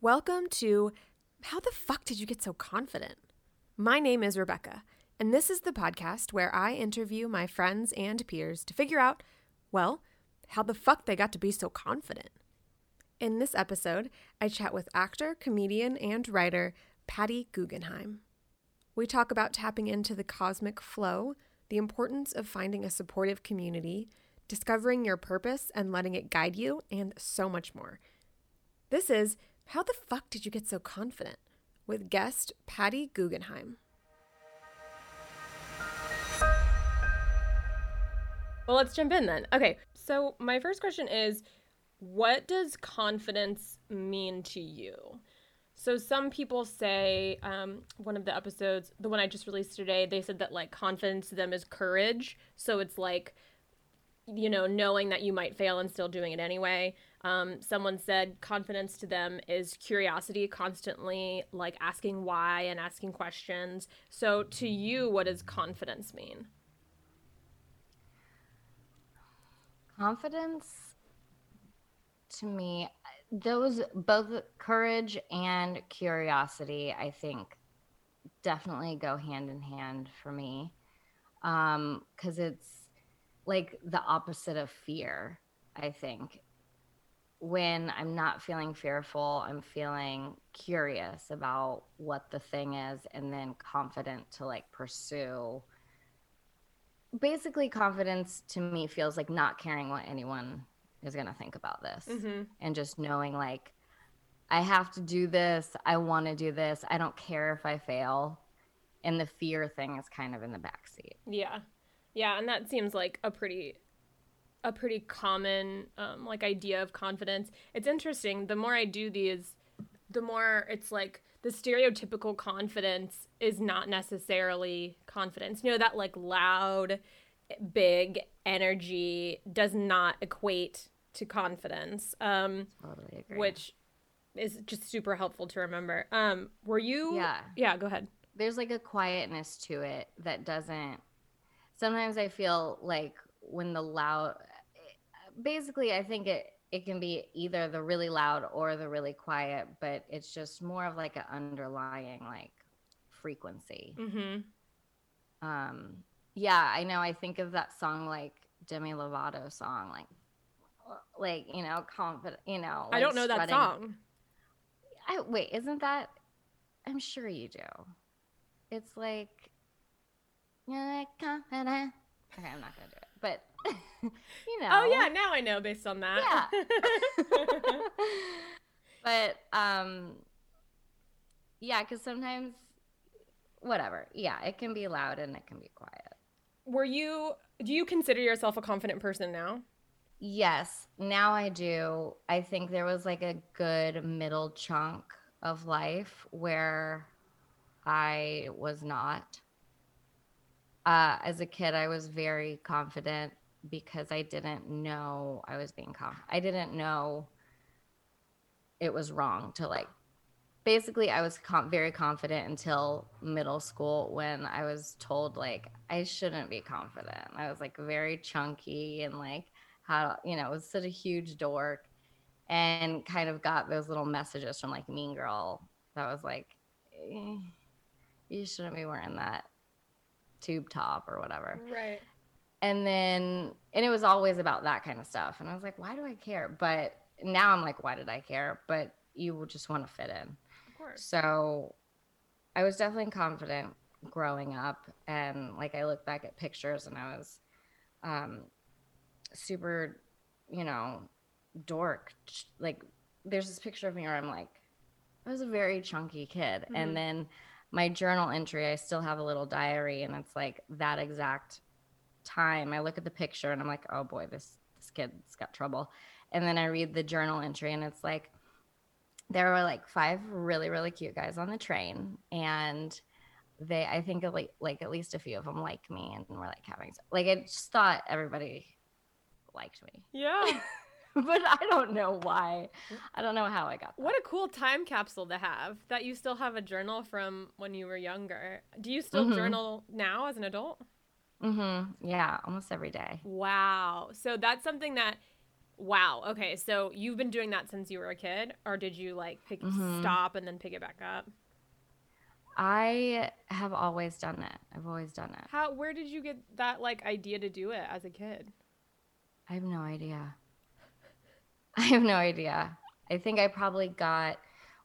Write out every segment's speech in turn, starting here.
Welcome to How the Fuck Did You Get So Confident? My name is Rebecca, and this is the podcast where I interview my friends and peers to figure out, well, how the fuck they got to be so confident. In this episode, I chat with actor, comedian, and writer Patty Guggenheim. We talk about tapping into the cosmic flow, the importance of finding a supportive community, discovering your purpose and letting it guide you, and so much more. This is How the Fuck Did You Get So Confident? with guest Patty Guggenheim. Well, let's jump in then. Okay, so my first question is what does confidence mean to you? So some people say um, one of the episodes, the one I just released today, they said that like confidence to them is courage. So it's like, you know, knowing that you might fail and still doing it anyway. Um, someone said confidence to them is curiosity, constantly like asking why and asking questions. So to you, what does confidence mean? Confidence to me, those both courage and curiosity, I think, definitely go hand in hand for me. Um, because it's like the opposite of fear, I think. When I'm not feeling fearful, I'm feeling curious about what the thing is and then confident to like pursue basically confidence to me feels like not caring what anyone is going to think about this Mm-hmm. and just knowing like i have to do this i want to do this i don't care if i fail and the fear thing is kind of in the backseat Yeah. Yeah, and that seems like a pretty a pretty common um, like idea of confidence. It's interesting. The more I do these, the more it's like the stereotypical confidence is not necessarily confidence. You know that like loud, big energy does not equate to confidence. Um, totally agree which is just super helpful to remember. Um, were you? Yeah. Yeah. Go ahead. there's like a quietness to it that doesn't sometimes i feel like when the loud basically i think it it can be either the really loud or the really quiet but it's just more of like an underlying like frequency Mm-hmm. um yeah i know i think of that song like demi lovato song like like you know confident you know I don't know that song. I, wait isn't that i'm sure you do it's like you're like confident okay i'm not gonna do it but you know. Oh yeah, now I know based on that. but um yeah because sometimes whatever. Yeah it can be loud and it can be quiet. Were you do you consider yourself a confident person now? yes. Now i do. I think there was like a good middle chunk of life where i was not. Uh, as a kid i was very confident because i didn't know i was being conf- i didn't know it was wrong to like basically i was com- very confident until middle school when i was told like i shouldn't be confident i was like very chunky and like how you know was such a huge dork and kind of got those little messages from like mean girl that was like eh, you shouldn't be wearing that tube top or whatever Right. And then and it was always about that kind of stuff. And i was like why do i care? But now i'm like why did i care? But you will just want to fit in. Of course. so i was definitely confident growing up. And like i look back at pictures and i was um super you know dork. Like there's this picture of me where i'm like i was a very chunky kid. Mhm. and then my journal entry i still have a little diary and it's like that exact time i look at the picture and i'm like oh boy this this kid's got trouble and then i read the journal entry and it's like there were like five really really cute guys on the train and they i think like like at least a few of them like me and were like having like i just thought everybody liked me Yeah. but i don't know why i don't know how i got that. what a cool time capsule to have that you still have a journal from when you were younger. Do you still Mhm. journal now as an adult? Mm-hmm yeah almost every day Wow. So that's something that Wow. Okay. So you've been doing that since you were a kid, or did you like pick Mhm. stop and then pick it back up? I have always done it. I've always done it. How? Where did you get that like idea to do it as a kid? I have no idea. I have no idea. I think I probably got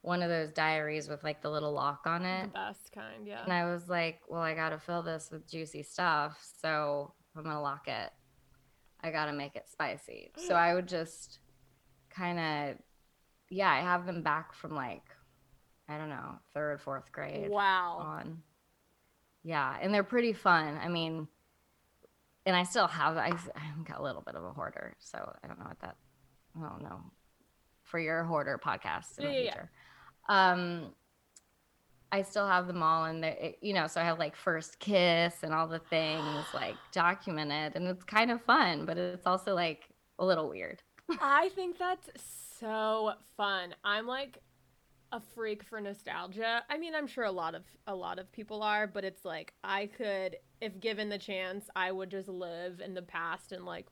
one of those diaries with like the little lock on it. The best kind. Yeah. And I was like, well, I got to fill this with juicy stuff. So I'm going to lock it, I got to make it spicy. So I would just kind of, yeah, I have them back from like, I don't know, third, fourth grade Wow. on. Yeah. And they're pretty fun. I mean, and I still have, I, I've got a little bit of a hoarder. So I don't know what that, I don't know. For your hoarder podcast in Yeah, the yeah, yeah. Um, I still have them all in there, it- you know, so I have like first kiss and all the things like documented and it's kind of fun, but it's also like a little weird. I think that's so fun. I'm like a freak for nostalgia. I mean, I'm sure a lot of a lot of people are, but it's like I could if given the chance, I would just live in the past and like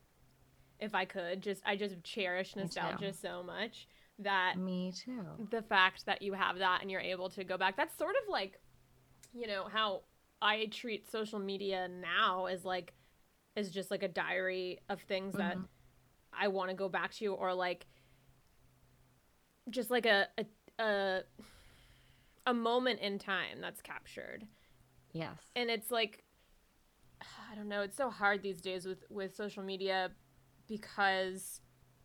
if I could, just I just cherish nostalgia so much that Me too. the fact that you have that and you're able to go back that's sort of like you know how i treat social media now is like is just like a diary of things that Mhm. i want to go back to or like just like a, a a a moment in time that's captured Yes. and it's like i don't know it's so hard these days with with social media because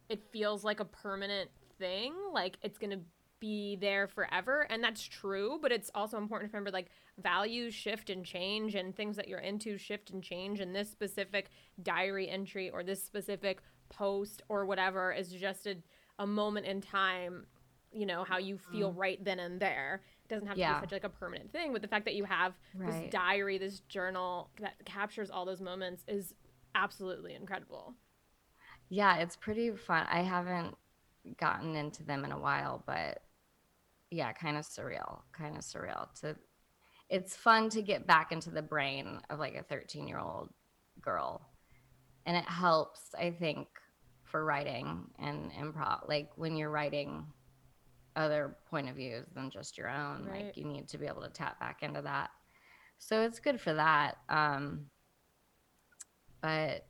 it feels like a permanent thing like it's gonna be there forever and that's true but it's also important to remember like values shift and change and things that you're into shift and change and this specific diary entry or this specific post or whatever is just a, a moment in time you know how you feel mm. right then and there it doesn't have to Yeah. be such like a permanent thing but the fact that you have this diary this journal that captures all those moments is absolutely incredible Yeah, it's pretty fun. I haven't gotten into them in a while, but yeah, kind of surreal. Kind of surreal to it's fun to get back into the brain of like a 13-year-old girl. And it helps, I think, for writing and improv. Like when you're writing other point of views than just your own, Right. like you need to be able to tap back into that. So it's good for that. Um but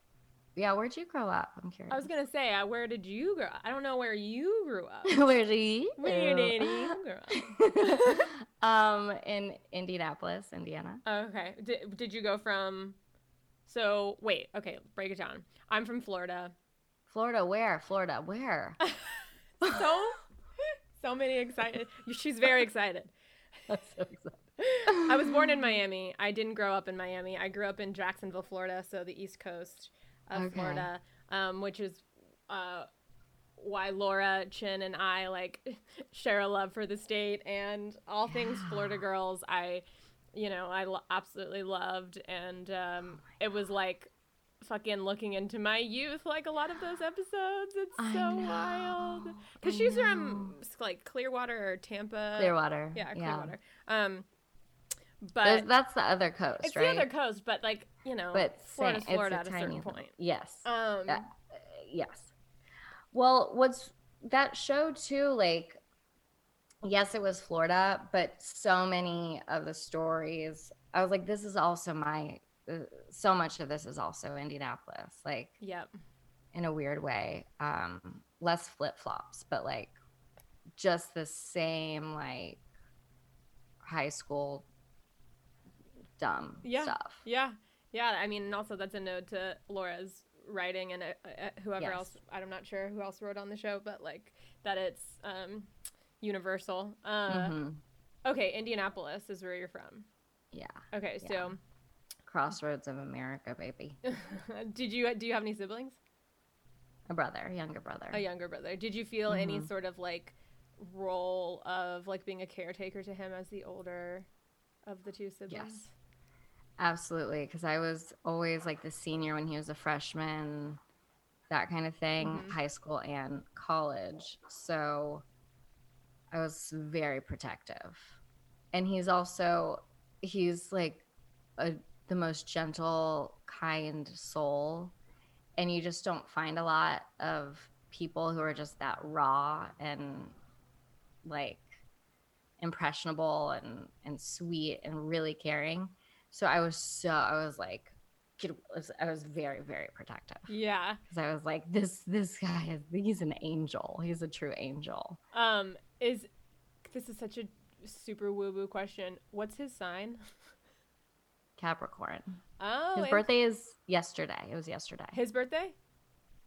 yeah, where'd you grow up? I'm curious. i was gonna say uh, where did you grow up i don't know where you grew up Where do you? where did you grow up um, in Indianapolis, Indiana. okay did, did you go from so wait okay break it down i'm from florida Florida, where? Florida, where? so so many excited she's very excited I'm so excited. I was born in Miami. I didn't grow up in Miami. I grew up in Jacksonville, Florida, so the East Coast of Okay. Florida, um, which is uh, why Laura Chinn and I like share a love for the state and all things Florida girls. I, you know, I lo- absolutely loved, and um, it was like fucking looking into my youth, like a lot of those episodes. It's I so know, wild because she's know. from like Clearwater or Tampa. Clearwater. Yeah, Clearwater. Um, There's- but that's the other coast, it's right? the other coast, but like you know, but Florida's same- it's Florida at a certain tiny- point. Yes. Um, Yeah. yes. Well, what's that show too? Like, yes, it was Florida, but so many of the stories, I was like, this is also my. Uh, so much of this is also Indianapolis, like yep. in a weird way. Um, less flip flops, but like just the same like high school dumb Yeah. stuff. Yeah, yeah. I mean, and also that's a note to Laura's writing and uh, uh, whoever Yes. else. I'm not sure who else wrote on the show, but like that it's um, universal. Uh, Mhm. Okay, Indianapolis is where you're from. Yeah. Okay, Yeah. Crossroads of America, baby. did you do you have any siblings? A brother, a younger brother. A younger brother. Did you feel any Mhm. sort of like role of like being a caretaker to him as the older of the two siblings? Yes. Absolutely, because I was always like the senior when he was a freshman, that kind of thing, Mhm. high school and college. So I was very protective. And he's also, he's like a, the most gentle, kind soul. And you just don't find a lot of people who are just that raw and like impressionable and and sweet and really caring. So I was so I was like I was very very protective. Yeah. Cuz I was like this this guy is he's an angel. He's a true angel. Um is this is such a super woo woo question. What's his sign? Capricorn. Oh. His birthday is yesterday. It was yesterday. His birthday?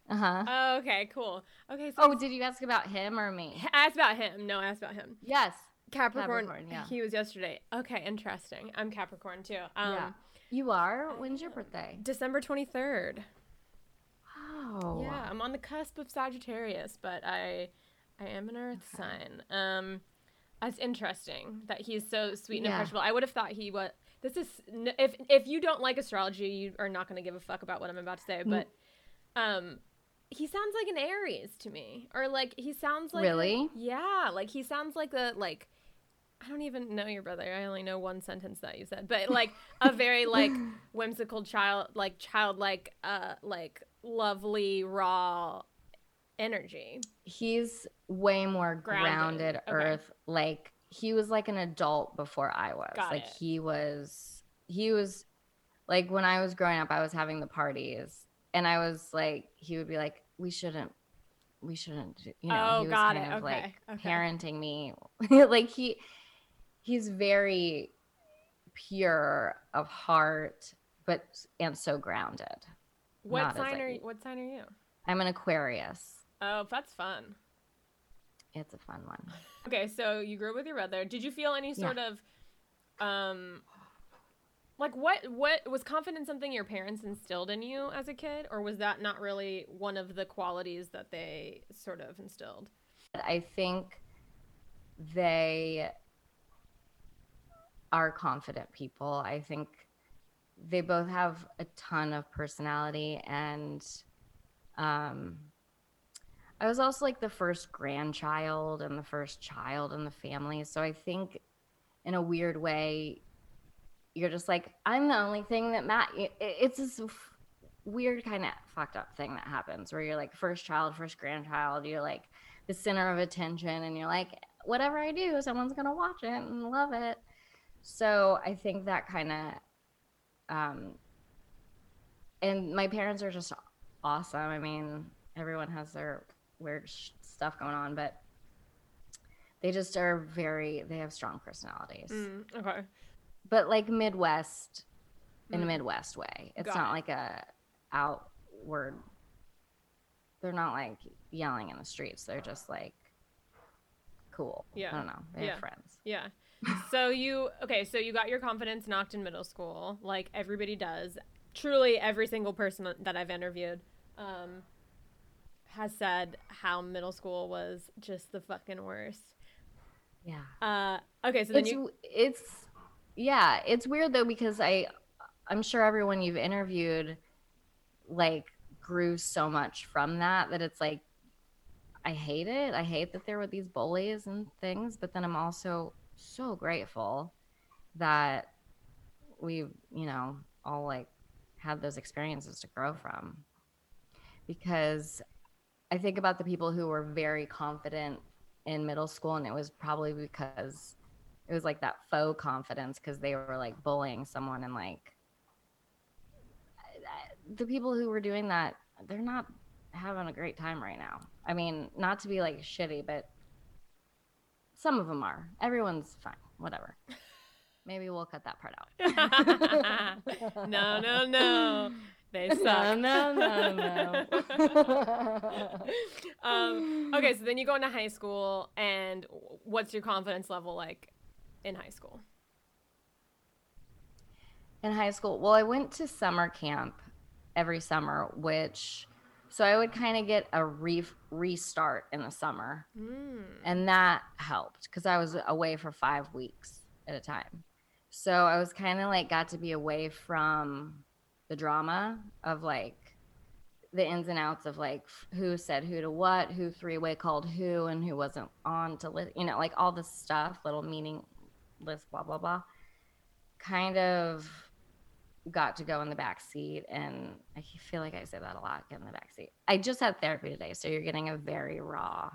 Uh huh. Oh, okay, cool. Okay. So oh, did you ask about him or me? I asked about him. No, I asked about him. Yes. Capricorn. Capricorn yeah. He was yesterday. Okay, interesting. I'm Capricorn too. Um, yeah. You are? When's your birthday? December 23rd. Wow. Yeah, I'm on the cusp of Sagittarius, but I I am an earth okay. sign. Um that's interesting that he's so sweet and yeah. impressionable. I would have thought he was this is if if you don't like astrology, you are not going to give a fuck about what I'm about to say, but um he sounds like an Aries to me. Or like he sounds like Really? Yeah, like he sounds like a like I don't even know your brother. I only know one sentence that you said, but like a very like whimsical child, like childlike, uh, like lovely raw energy. He's way more grounded, grounded okay. earth. Like he was like an adult before I was. Got like it. he was, he was like when I was growing up, I was having the parties, and I was like, he would be like, we shouldn't we shouldn't you know oh, he was kind it. of okay. like okay. parenting me like he he's very pure of heart, but and so grounded. What sign are you, what sign are you? I'm an Aquarius. Oh, that's fun. It's a fun one. Okay, so you grew up with your brother. Did you feel any sort yeah. of um like what what was confidence something your parents instilled in you as a kid or was that not really one of the qualities that they sort of instilled? I think they are confident people. I think they both have a ton of personality and um I was also like the first grandchild and the first child in the family. So I think in a weird way you're just like I'm the only thing that Matt it's this weird kind of fucked up thing that happens where you're like first child, first grandchild, you're like the center of attention and you're like whatever I do, someone's going to watch it and love it. So I think that kind of, um, and my parents are just awesome. I mean, everyone has their weird sh- stuff going on, but they just are very, they have strong personalities. Mm, okay. But like Midwest, mm. in a mm. Midwest way. It's Got not it. like a outward, they're not like yelling in the streets. They're just like cool. Yeah. I don't know. They yeah. have friends. Yeah so you okay so you got your confidence knocked in middle school like everybody does. Truly every single person that i've interviewed um, has said how middle school was just the fucking worst. Yeah. Uh, okay so then it's, you it's yeah it's weird though because i i'm sure everyone you've interviewed like grew so much from that that it's like I hate it. I hate that there were these bullies and things, but then I'm also so grateful that we, you know, all like had those experiences to grow from. Because I think about the people who were very confident in middle school, and it was probably because it was like that faux confidence because they were like bullying someone and like the people who were doing that, they're not having a great time right now. I mean, not to be like shitty, but some of them are. Everyone's fine. Whatever. Maybe we'll cut that part out. no, no, no. They suck. No, no, no, no. um, okay, so then you go into high school, and what's your confidence level like in high school? In high school, well, I went to summer camp every summer, which so I would kind of get a re- restart in the summer. Mm. And that helped because I was away for five weeks at a time. So I was kind of like got to be away from the drama of like the ins and outs of like who said who to what, who three way called who, and who wasn't on to list, you know, like all this stuff, little meaningless, blah, blah, blah. Kind of got to go in the back seat and I feel like I say that a lot, get in the back seat. I just had therapy today, so you're getting a very raw.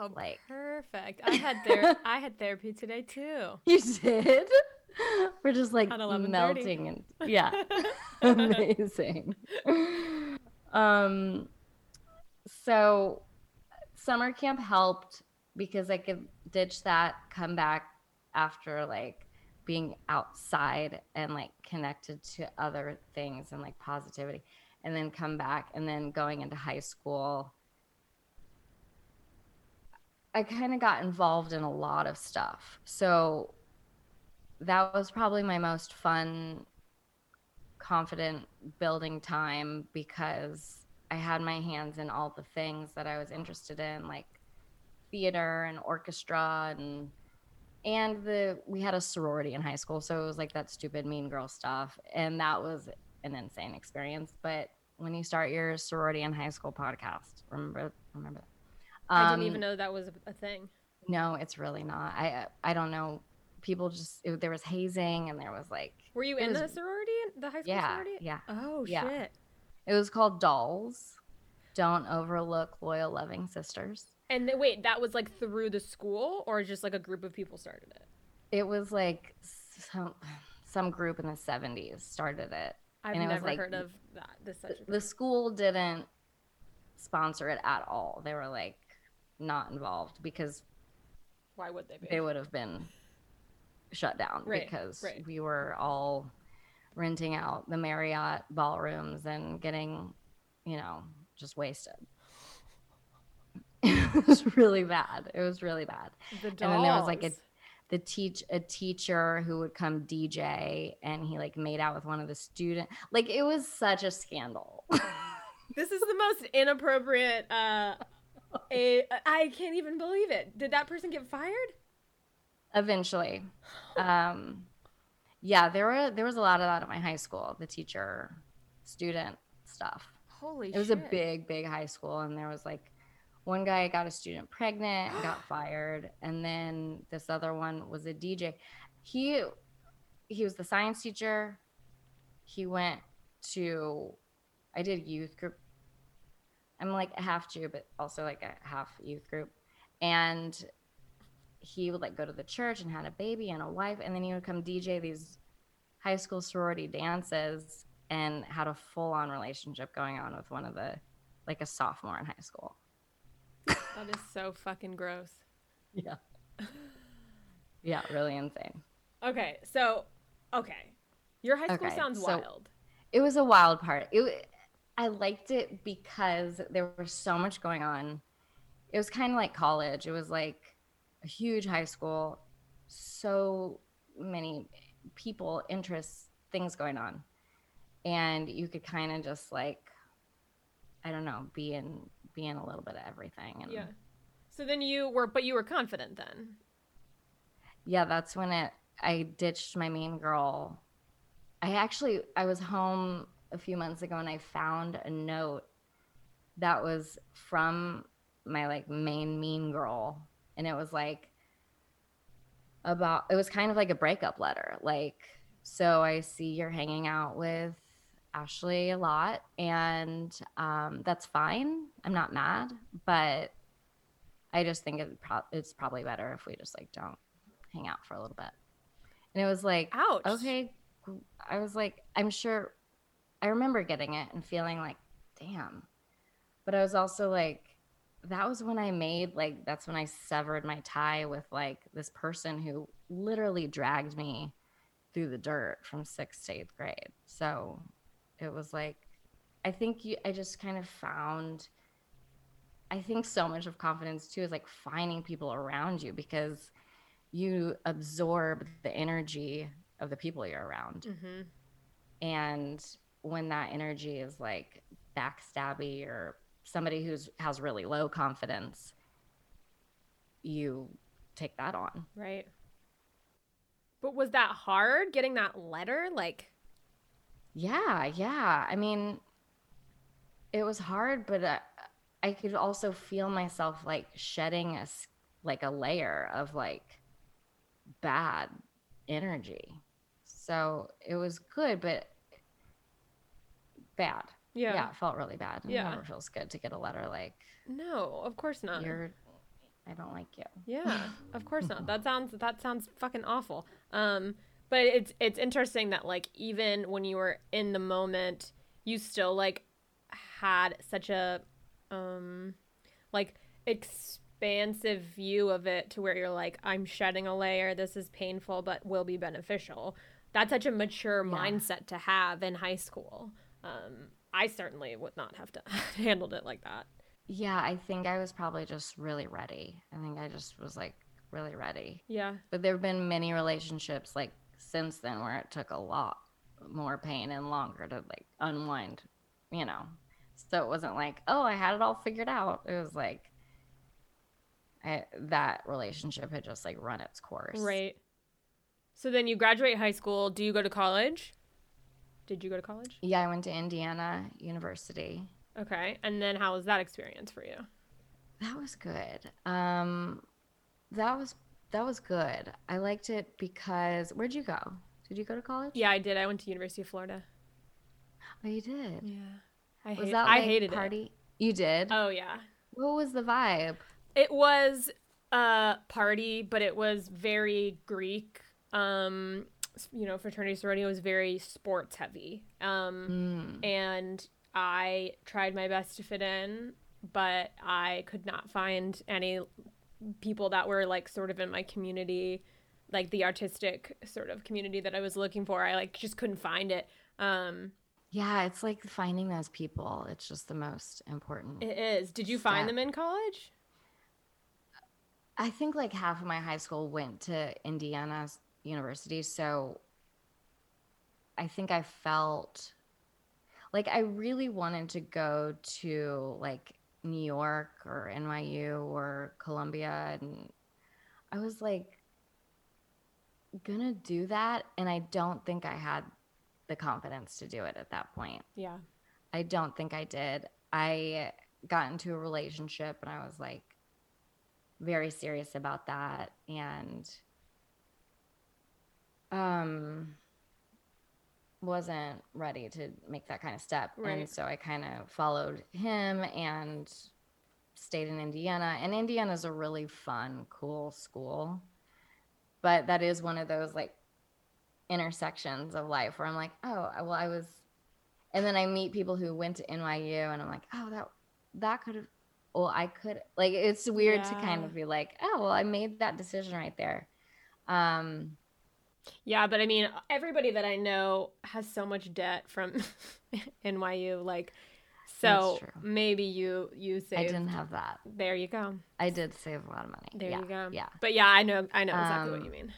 Oh, Like- perfect. I had ther- I had therapy today too. You did? We're just like melting and yeah. Amazing. um so summer camp helped because I could ditch that, come back after like being outside and like connected to other things and like positivity and then come back and then going into high school I kind of got involved in a lot of stuff. So that was probably my most fun confident building time because I had my hands in all the things that I was interested in like theater and orchestra and and the we had a sorority in high school so it was like that stupid mean girl stuff and that was an insane experience but when you start your sorority in high school podcast remember remember that I didn't Um, even know that was a, a thing. no it's really not i i don't know people just it, there was hazing and there was like Were you in was- the sorority, the high school yeah sorority? yeah Oh Yeah. shit. it was called dolls don't overlook loyal loving sisters And th- wait, that was like through the school, or just like a group of people started it? it was like some some group in the 70s started it I've And it was, never like, heard of that. This such the school didn't sponsor it at all they were like not involved because Why would they be? they would have been shut down Right, because right. we were all renting out the Marriott ballrooms and getting, you know, just wasted. it was really bad. It was really bad. the And then there was like a the teach a teacher who would come DJ and he like made out with one of the student. Like it was such a scandal. This is the most inappropriate. Uh, a, I can't even believe it. Did that person get fired? eventually um yeah there were there was a lot of that at my high school the teacher student stuff Holy it was a big big high school and there was like one guy got a student pregnant got fired and then this other one was a dj he he was the science teacher. He went to i did youth group. I'm like a half jew but also like a half youth group. And he would like go to the church and had a baby and a wife and then he would come dj these high school sorority dances and had a full-on relationship going on with one of the like a sophomore in high school That is so fucking gross. yeah. Yeah really insane. Okay, so okay, your high school Okay, sounds so- wild. it was a wild part. It i liked it because there was so much going on. It was kind of like college. It was like a huge high school. So many people interests things going on. And you could kind of just like i don't know be in be in a little bit of everything and Yeah. So then you were, but you were confident then. yeah that's when it i ditched my mean girl i actually i was home a few months ago and i found a note that was from my like main mean girl and it was like about it was kind of like a breakup letter like so i see you're hanging out with ashley a lot and um, that's fine i'm not mad but i just think it pro- it's probably better if we just like don't hang out for a little bit. And it was like Ouch. okay i was like i'm sure i remember getting it and feeling like damn. But i was also like that was when i made like that's when i severed my tie with like this person who literally dragged me through the dirt from sixth to eighth grade. So it was like i think you i just kind of found i think so much of confidence too is like finding people around you because you absorb the energy of the people you're around Mm-hmm. and when that energy is like backstabby or somebody who's has really low confidence you take that on Right. But was that hard getting that letter? Like, yeah yeah i mean it was hard but uh, i could also feel myself like shedding a like a layer of like bad energy so it was good but bad. Yeah. Yeah, it felt really bad. It Yeah. never feels good to get a letter like No, of course not. you're I don't like you. Yeah, of course not. That sounds that sounds fucking awful. Um, but it's it's interesting that like even when you were in the moment, you still like had such a um like expansive view of it to where you're like I'm shedding a layer. This is painful but will be beneficial. That's such a mature Yeah. mindset to have in high school. Um, I certainly would not have to handled it like that. Yeah, I think I was probably just really ready. I think I just was like really ready. Yeah. But there have been many relationships like since then where it took a lot more pain and longer to like unwind, you know. So it wasn't like, oh, I had it all figured out. It was like I, that relationship had just like run its course. Right. So then you graduate high school. Do you go to college? Did you go to college? Yeah, I went to Indiana University. Okay. And then how was that experience for you? That was good. Um, that was that was good. I liked it because where'd you go? Did you go to college? Yeah, I did. I went to University of Florida. Oh, you did. Yeah. I Was hate, that I like hated party? You did. Oh yeah. what was the vibe? It was a party, but it was very Greek. Um, you know, fraternity sorority was very sports heavy. Um, Mm. and I tried my best to fit in, but I could not find any people that were like sort of in my community, like the artistic sort of community that I was looking for. I like just couldn't find it. Um, Yeah, it's like finding those people. It's just the most important. it is. Did you find Step. them in college? I think like half of my high school went to Indiana University, so I think I felt like I really wanted to go to like New York or NYU or Columbia and I was like gonna do that and I don't think I had the confidence to do it at that point. Yeah. I don't think I did. I got into a relationship and I was like very serious about that and um wasn't ready to make that kind of step. Right. And so I kind of followed him and stayed in Indiana. And Indiana's a really fun, cool school. But that is one of those like intersections of life where I'm like, oh, well, I was and then I meet people who went to NYU and I'm like, oh, that that could have well, I could like it's weird to kind of be like, oh, well, I made that decision right there. Um Yeah, but I mean, everybody that I know has so much debt from NYU. Like, so maybe you you saved. I didn't have that. There you go. I did save a lot of money. There yeah, you go. Yeah. But yeah, I know I know exactly what Um, you mean.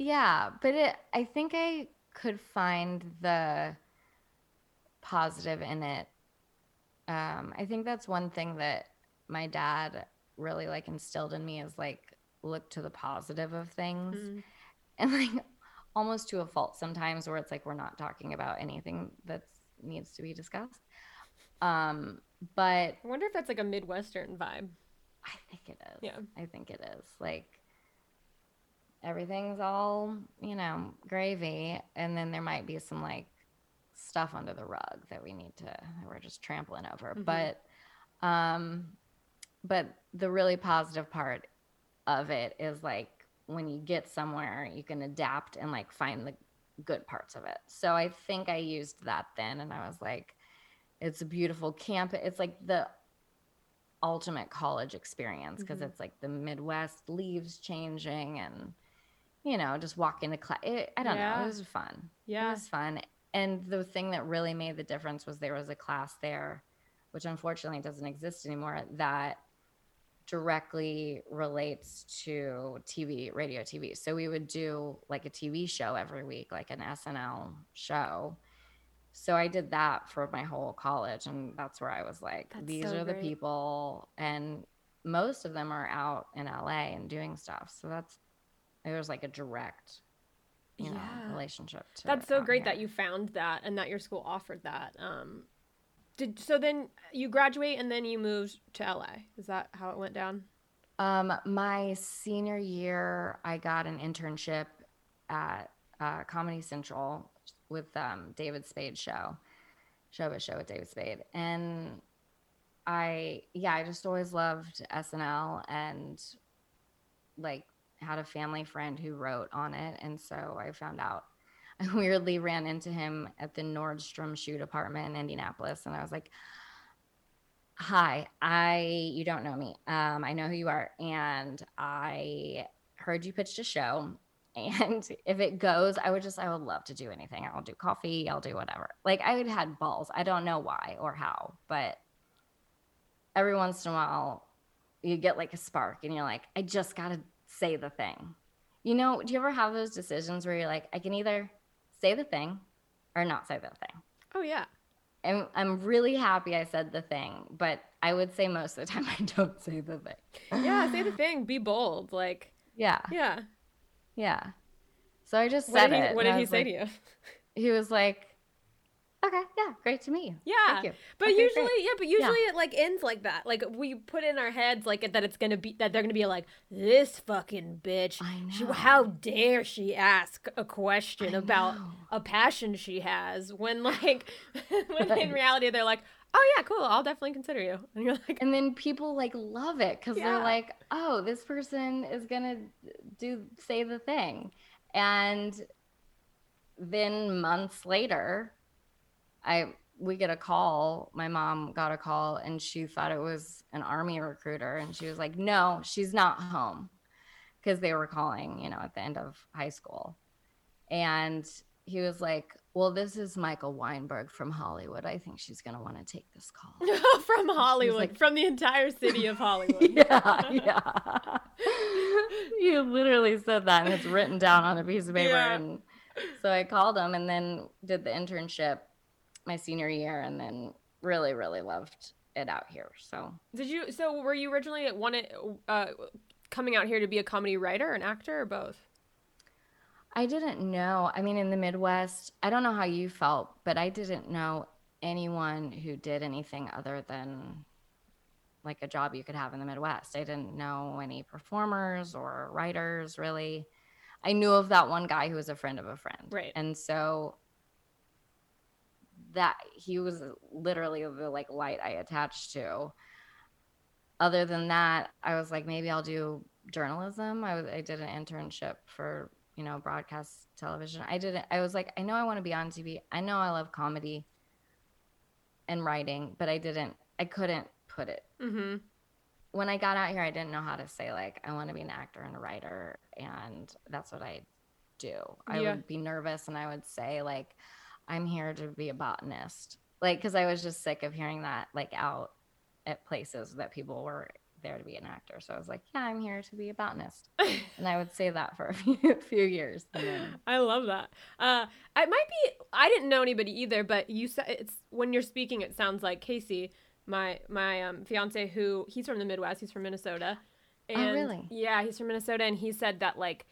Yeah, but it I think I could find the positive in it. Um, I think that's one thing that my dad really like instilled in me is like look to the positive of things. Mm. And like almost to a fault sometimes where it's like we're not talking about anything that needs to be discussed. Um, but I wonder if that's like a Midwestern vibe. I think it is. Yeah. I think it is. Like everything's all, you know, gravy and then there might be some like stuff under the rug that we need to that we're just trampling over. Mhm. But um but the really positive part of it is like when you get somewhere you can adapt and like find the good parts of it. So I think I used that then and I was like it's a beautiful camp. It's like the ultimate college experience because Mhm. it's like the Midwest leaves changing and you know just walk into class. It, eh, I don't know. It was fun. Yeah. It was fun. And the thing that really made the difference was there was a class there, which unfortunately doesn't exist anymore, that directly relates to TV, radio, TV. So we would do like a TV show every week, like an SNL show. So I did that for my whole college. And that's where I was like, That's these so are the people. And most of them are out in LA and doing stuff. So that's, it was like a direct, you know, Yeah. relationship. To That's so great here. that you found that and that your school offered that. Um, did so then you graduate and then you moved to LA. Is that how it went down? Um, my senior year, I got an internship at uh, Comedy Central with um, David Spade show, Showbiz Show with David Spade. And I, yeah, I just always loved SNL and like had a family friend who wrote on it. And so I found out. I weirdly ran into him at the Nordstrom shoe department in Indianapolis. And I was like, Hi, I, you don't know me. Um, I know who you are. And I heard you pitched a show and if it goes, I would just, I would love to do anything. I'll do coffee, I'll do whatever. Like I had balls. I don't know why or how, but every once in a while you get like a spark and you're like, I just got to say the thing. You know, do you ever have those decisions where you're like, I can either say the thing or not say the thing? Oh, yeah. And I'm really happy I said the thing, but I would say most of the time I don't say the thing. Yeah, say the thing. Be bold. Like, yeah. Yeah. Yeah. So I just What said did he, it. what did he say like- to you? He was like, "Okay, yeah, great to meet you." Yeah. Thank you. But Okay, usually, great. yeah, but usually it like ends like that. Like we put in our heads like that it's gonna be that they're gonna be like this fucking bitch. I She, know. how dare she ask a question I about know. a passion she has when like when in reality they're like, oh yeah, cool, I'll definitely consider you, and you're like, And then people like love it because Yeah. they're like, "Oh, this person is gonna do say the thing," and then months later, I we get a call. My mom got a call and she thought it was an army recruiter, and she was like, "No, she's not home," because they were calling, you know, at the end of high school, and he was like. Well, this is Michael Weinberg from Hollywood. I think she's going to want to take this call. from Hollywood, like- from the entire city of Hollywood. yeah, yeah. you literally said that, and it's written down on a piece of paper. Yeah. And so I called him, and then did the internship my senior year, and then really, really loved it out here. So Did you? So were you originally wanted uh, coming out here to be a comedy writer, an actor, or both? I didn't know. I mean, in the Midwest, I don't know how you felt, but I didn't know anyone who did anything other than like a job you could have in the Midwest. I didn't know any performers or writers really. I knew of that one guy who was a friend of a friend. Right. And so that he was literally the like light I attached to. Other than that, I was like, maybe I'll do journalism. I was I did an internship for you know broadcast television. I did. I was like, I know I want to be on TV. I know I love comedy and writing, but I didn't. I couldn't put it Mm-hmm. when I got out here, I didn't know how to say like I want to be an actor and a writer, and that's what I do. I Yeah. would be nervous, and I would say like I'm here to be a botanist, like because I was just sick of hearing that like out at places that people were there to be an actor. So I was like, yeah, I'm here to be a botanist, and I would say that for a few, few years. And then, I love that. Uh, it might be. I didn't know anybody either, but you said it's when you're speaking. It sounds like Casey, my my um, fiance, who he's from the Midwest. He's from Minnesota. Oh, really? Yeah, he's from Minnesota, and he said that like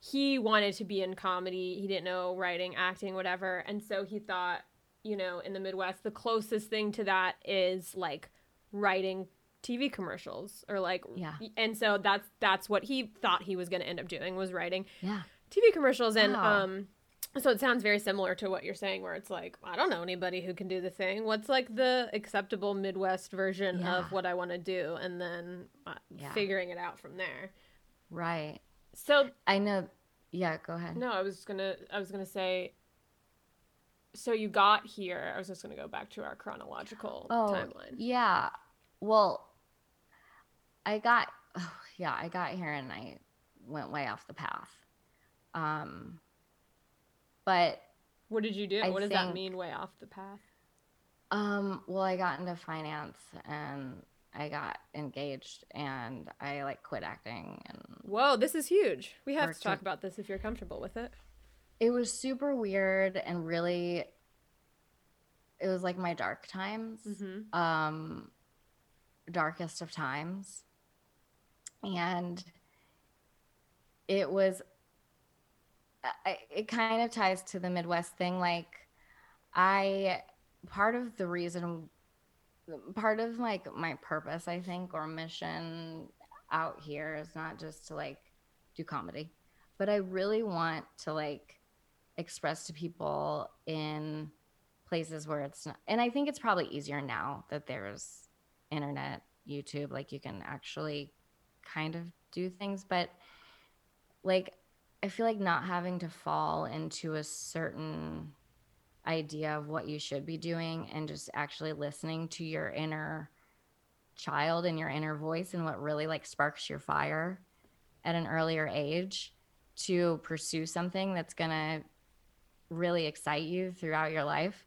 he wanted to be in comedy. He didn't know writing, acting, whatever, and so he thought, you know, in the Midwest, the closest thing to that is like writing TV commercials or like Yeah. and so that's that's what he thought he was going to end up doing was writing yeah, TV commercials and Wow. um so it sounds very similar to what you're saying where it's like I don't know anybody who can do the thing. What's like the acceptable Midwest version Yeah. of what I want to do and then uh, Yeah. figuring it out from there. right. So I know. Yeah, go ahead. no, I was to I was to say so you got here. I was just to go back to our chronological oh, timeline. Yeah. Well, I got oh, yeah, I got here and I went way off the path. Um but What did you do? I what does that mean way off the path? um well, I got into finance and I got engaged and I like quit acting and Whoa, this is huge. We have to talk it. about this if you're comfortable with it. it was super weird and really it was like my dark times. Mhm. um darkest of times and it was I, it kind of ties to the midwest thing like i part of the reason part of like my purpose i think or mission out here is not just to like do comedy but i really want to like express to people in places where it's not and I think it's probably easier now that there's internet, YouTube, like you can actually kind of do things, but like I feel like not having to fall into a certain idea of what you should be doing and just actually listening to your inner child and your inner voice and what really like sparks your fire at an earlier age to pursue something that's going to really excite you throughout your life.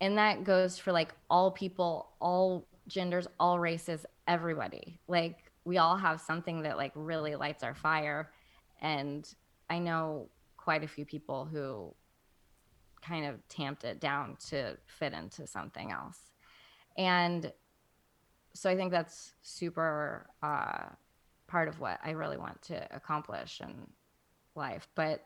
And that goes for like all people, all genders, all races, everybody. Like we all have something that like really lights our fire. And I know quite a few people who kind of tamped it down to fit into something else. And so I think that's super uh, part of what I really want to accomplish in life. But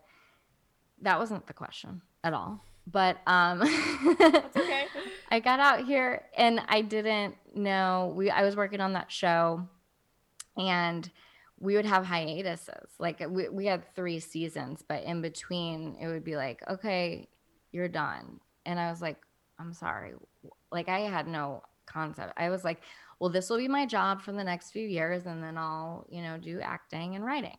that wasn't the question at all. But um, okay. I got out here and I didn't know we I was working on that show and we would have hiatuses. Like we, we had three seasons, but in between it would be like, okay, you're done. And I was like, I'm sorry. Like I had no concept. I was like, well, this will be my job for the next few years and then I'll, you know, do acting and writing.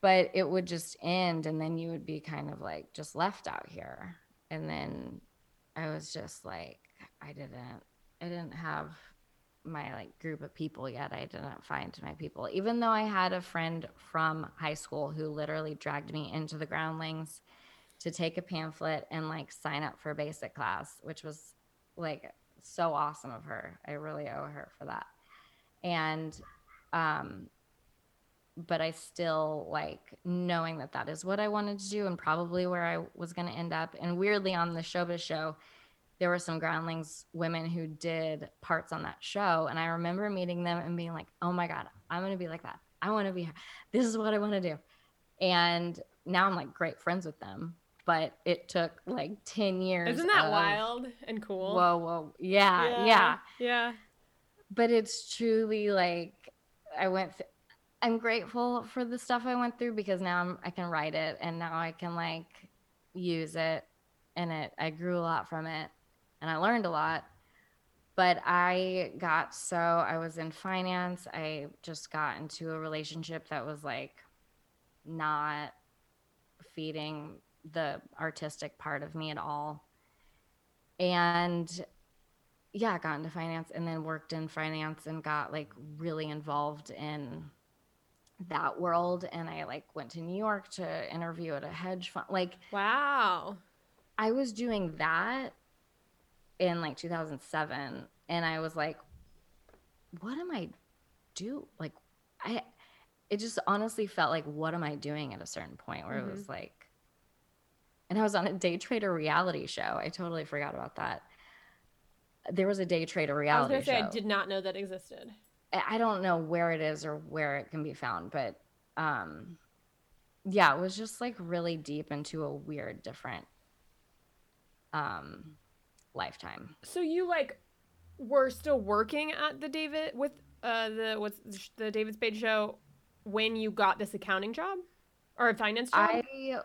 But it would just end and then you would be kind of like just left out here. And then I was just like, I didn't, I didn't have my like group of people yet. I didn't find my people, even though I had a friend from high school who literally dragged me into the groundlings to take a pamphlet and like sign up for a basic class, which was like so awesome of her. I really owe her for that. And, um, but I still like knowing that that is what I wanted to do and probably where I was going to end up. And weirdly, on the Showbiz show, there were some groundlings women who did parts on that show. And I remember meeting them and being like, oh my God, I'm going to be like that. I want to be, this is what I want to do. And now I'm like great friends with them. But it took like 10 years. Isn't that of, wild and cool? Whoa, whoa. Yeah, yeah. Yeah. But it's truly like I went, th- I'm grateful for the stuff I went through because now I'm, I can write it and now I can like use it and it, I grew a lot from it and I learned a lot. But I got so, I was in finance. I just got into a relationship that was like not feeding the artistic part of me at all. And yeah, I got into finance and then worked in finance and got like really involved in that world. And I like went to New York to interview at a hedge fund. Like, Wow. I was doing that in like 2007 and I was like what am I do like I it just honestly felt like what am I doing at a certain point where Mm-hmm. it was like and I was on a day trader reality show. I totally forgot about that. There was a day trader reality I was to say, show. I did not know that existed. I don't know where it is or where it can be found, but um yeah, it was just like really deep into a weird different um lifetime. So you like were still working at the David with uh the what's the the David Spade show when you got this accounting job or a finance job? I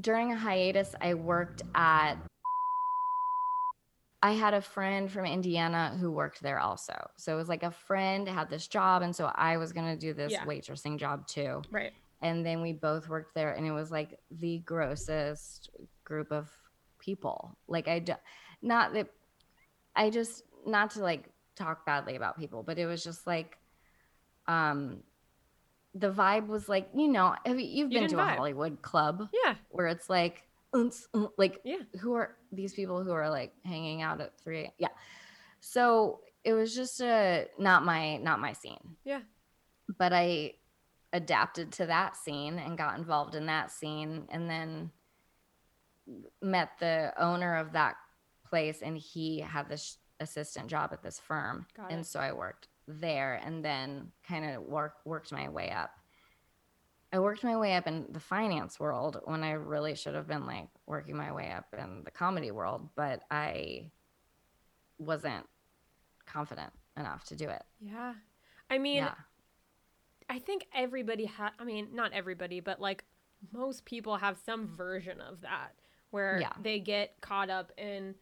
during a hiatus I worked at I had a friend from Indiana who worked there also. So it was like a friend had this job and so I was going to do this Yeah. waitressing job too. right. and then we both worked there and it was like the grossest group of people like i do, not that i just not to like talk badly about people but it was just like um the vibe was like you know have you, you've You been to didn't a hollywood club Yeah. where it's like like Yeah. who are these people who are like hanging out at 3 yeah so it was just a not my not my scene Yeah. but I adapted to that scene and got involved in that scene and then met the owner of that place and he had this assistant job at this firm and so I worked there and then kind of work worked my way up. I worked my way up in the finance world when I really should have been like working my way up in the comedy world, but I wasn't confident enough to do it. Yeah. I mean, yeah. I think everybody had, I mean, not everybody, but like most people have some version of that where Yeah. they get caught up in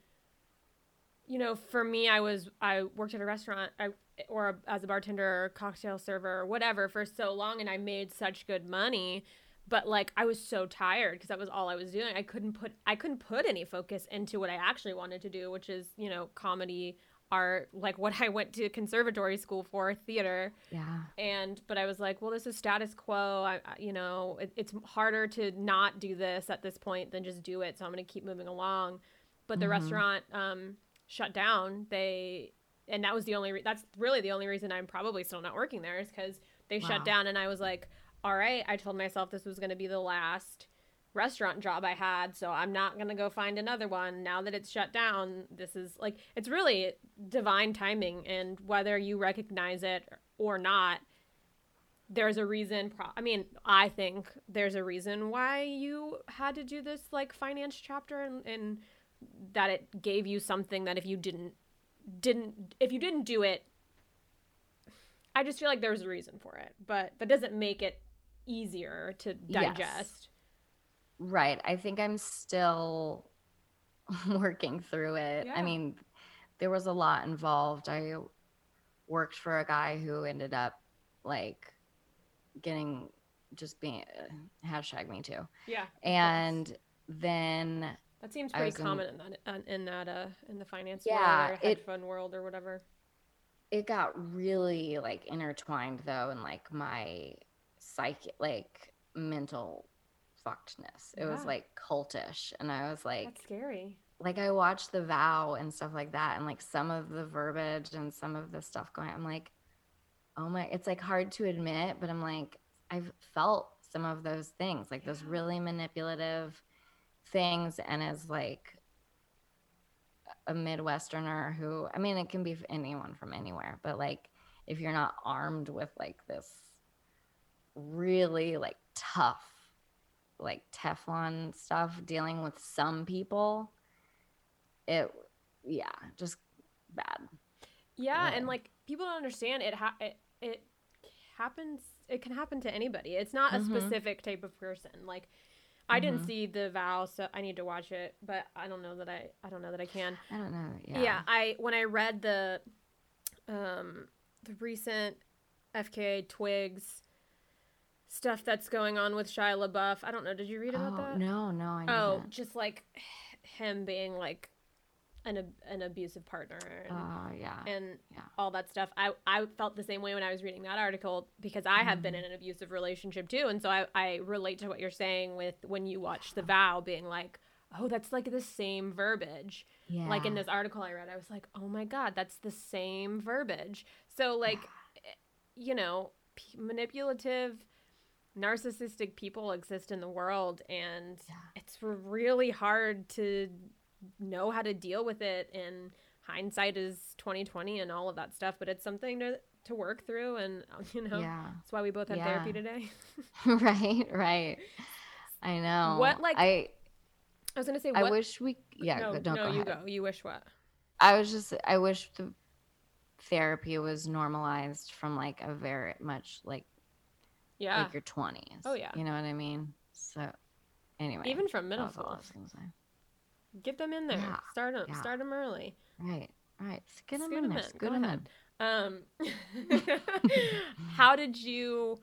you know, for me I was I worked at a restaurant I, or as a bartender or cocktail server or whatever for so long and I made such good money but like I was so tired because that was all I was doing. I couldn't put I couldn't put any focus into what I actually wanted to do, which is, you know, comedy, art, like what I went to conservatory school for, theater Yeah. and but i was like well this is status quo I, you know it, it's harder to not do this at this point than just do it so i'm going to keep moving along but the Mhm. restaurant um shut down they and that was the only re- that's really the only reason i'm probably still not working there is because they Wow. shut down and i was like all right i told myself this was going to be the last restaurant job i had so i'm not going to go find another one now that it's shut down this is like it's really divine timing and whether you recognize it or not there's a reason pro- i mean i think there's a reason why you had to do this like finance chapter and, and that it gave you something that if you didn't didn't if you didn't do it i just feel like there's a reason for it but that doesn't make it easier to Yes. digest Right. I think I'm still working through it. Yeah. I mean, there was a lot involved. I worked for a guy who ended up like getting just being uh, hashtag me too. yeah And then that seems pretty was in- common in that uh, in that uh in the finance Yeah, world or hedge it- fund world or whatever it got really like intertwined though in like my psyche like mental fuckedness. It was like cultish. And I was like that's scary like I watched The Vow and stuff like that, and like some of the verbiage and some of the stuff going. I'm like, oh my! It's like hard to admit, but I'm like, I've felt some of those things, like those really manipulative things, and as like a Midwesterner who, I mean, it can be anyone from anywhere, but like if you're not armed with like this really like tough like Teflon stuff dealing with some people, it yeah, just bad. Yeah, and like people don't understand it. Ha- it it happens. It can happen to anybody. It's not a Mhm. specific type of person. Like I didn't Mhm. see the vow, so I need to watch it. But I don't know that I. I don't know that I can. I don't know. Yeah. Yeah. I when I read the, um, the recent FKA Twigs stuff that's going on with Shia LaBeouf. I don't know. Did you read about Oh, that? no, no, I know. Oh, didn't. just like him being like an an abusive partner. And, Oh, yeah. and yeah. all that stuff. I, I felt the same way when I was reading that article because I have been in an abusive relationship too. And so I, I relate to what you're saying with when you watch The Vow being like, oh, that's like the same verbiage. yeah. Like in this article I read, I was like, oh my God, that's the same verbiage. So, like, eh, you know, p- manipulative, narcissistic people exist in the world. And it's really hard to know how to deal with it and hindsight is 2020 and all of that stuff but it's something to to work through and you know Yeah. that's why we both have Yeah. therapy today right, right. I know. What, like- I i was gonna say I wish we yeah, no, go- no, go you ahead. go you wish what I was just I wish the therapy was normalized from like a very much like yeah like your 20s. Oh, yeah. You know what I mean? So anyway. even from middle school was gonna say. Get them in there Yeah, start them yeah. start them early Right. Right. Get them in there. Scoot Go 'em ahead. in. um how did you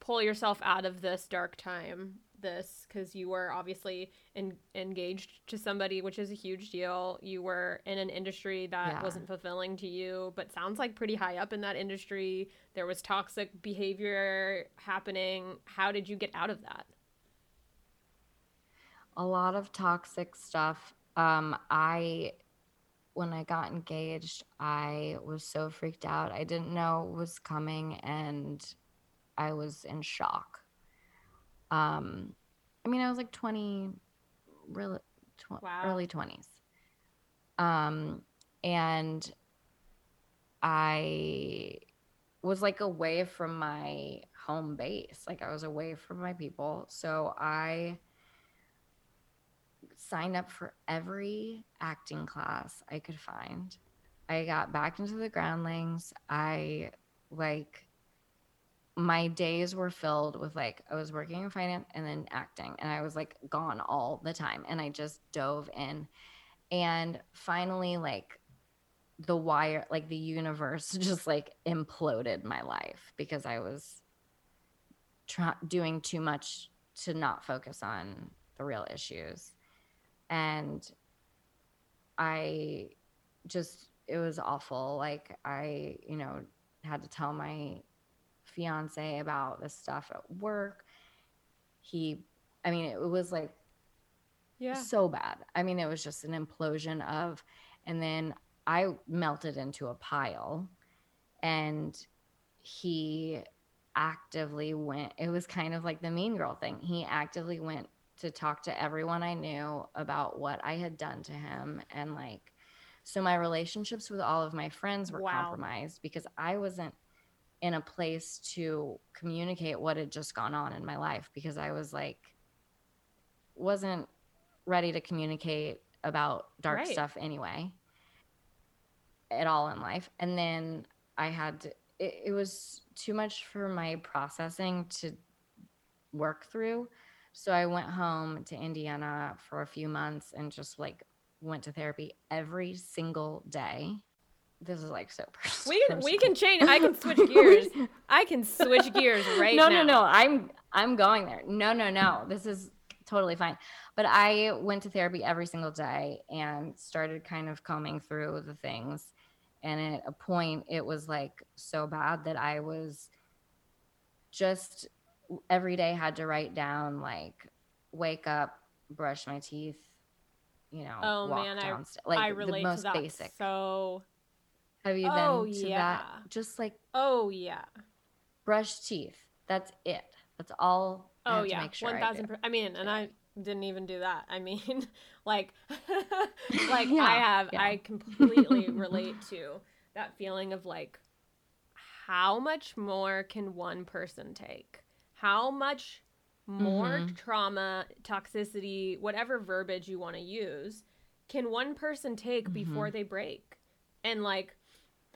pull yourself out of this dark time this because you were obviously in, engaged to somebody which is a huge deal you were in an industry that Yeah. wasn't fulfilling to you but sounds like pretty high up in that industry there was toxic behavior happening how did you get out of that a lot of toxic stuff. Um, I, when I got engaged, I was so freaked out. I didn't know what was coming, and I was in shock. Um, I mean, I was like twenty, really, tw- Wow. early twenties. Um, and I was like away from my home base. Like I was away from my people. So I signed up for every acting class I could find. I got back into the groundlings. I like my days were filled with like I was working in finance and then acting and I was like gone all the time and I just dove in and finally like the wire like the universe just like imploded my life because I was doing too much to not focus on the real issues and I just it was awful like I you know had to tell my fiance about this stuff at work. He, I mean, it was like Yeah. so bad. I mean, it was just an implosion of, and then I melted into a pile and he actively went, it was kind of like the mean girl thing. He actively went to talk to everyone I knew about what I had done to him. And like, so my relationships with all of my friends were Wow. compromised because I wasn't in a place to communicate what had just gone on in my life because I was like, wasn't ready to communicate about dark Right. stuff anyway at all in life. And then I had to, it, it was too much for my processing to work through. So I went home to Indiana for a few months and just like went to therapy every single day. This is like so personal. We can we can change. I can switch gears. I can switch gears right no, now. no, no. No. I'm I'm going there. No, no, no. This is totally fine. But I went to therapy every single day and started kind of combing through the things. And at a point, it was like so bad that I was just every day had to write down like wake up, brush my teeth, you know, Oh, walk man, I- downstairs. Like I the most to that basic. so. Have you Oh, been to yeah. that? Just like Oh yeah. brush teeth. That's it. That's all. I Oh yeah. make sure One I thousand. I mean, and I didn't even do that. I mean, like, like Yeah, I have. yeah. I completely relate to that feeling of like, how much more can one person take? How much more Mhm. trauma, toxicity, whatever verbiage you want to use, can one person take before they break? And like,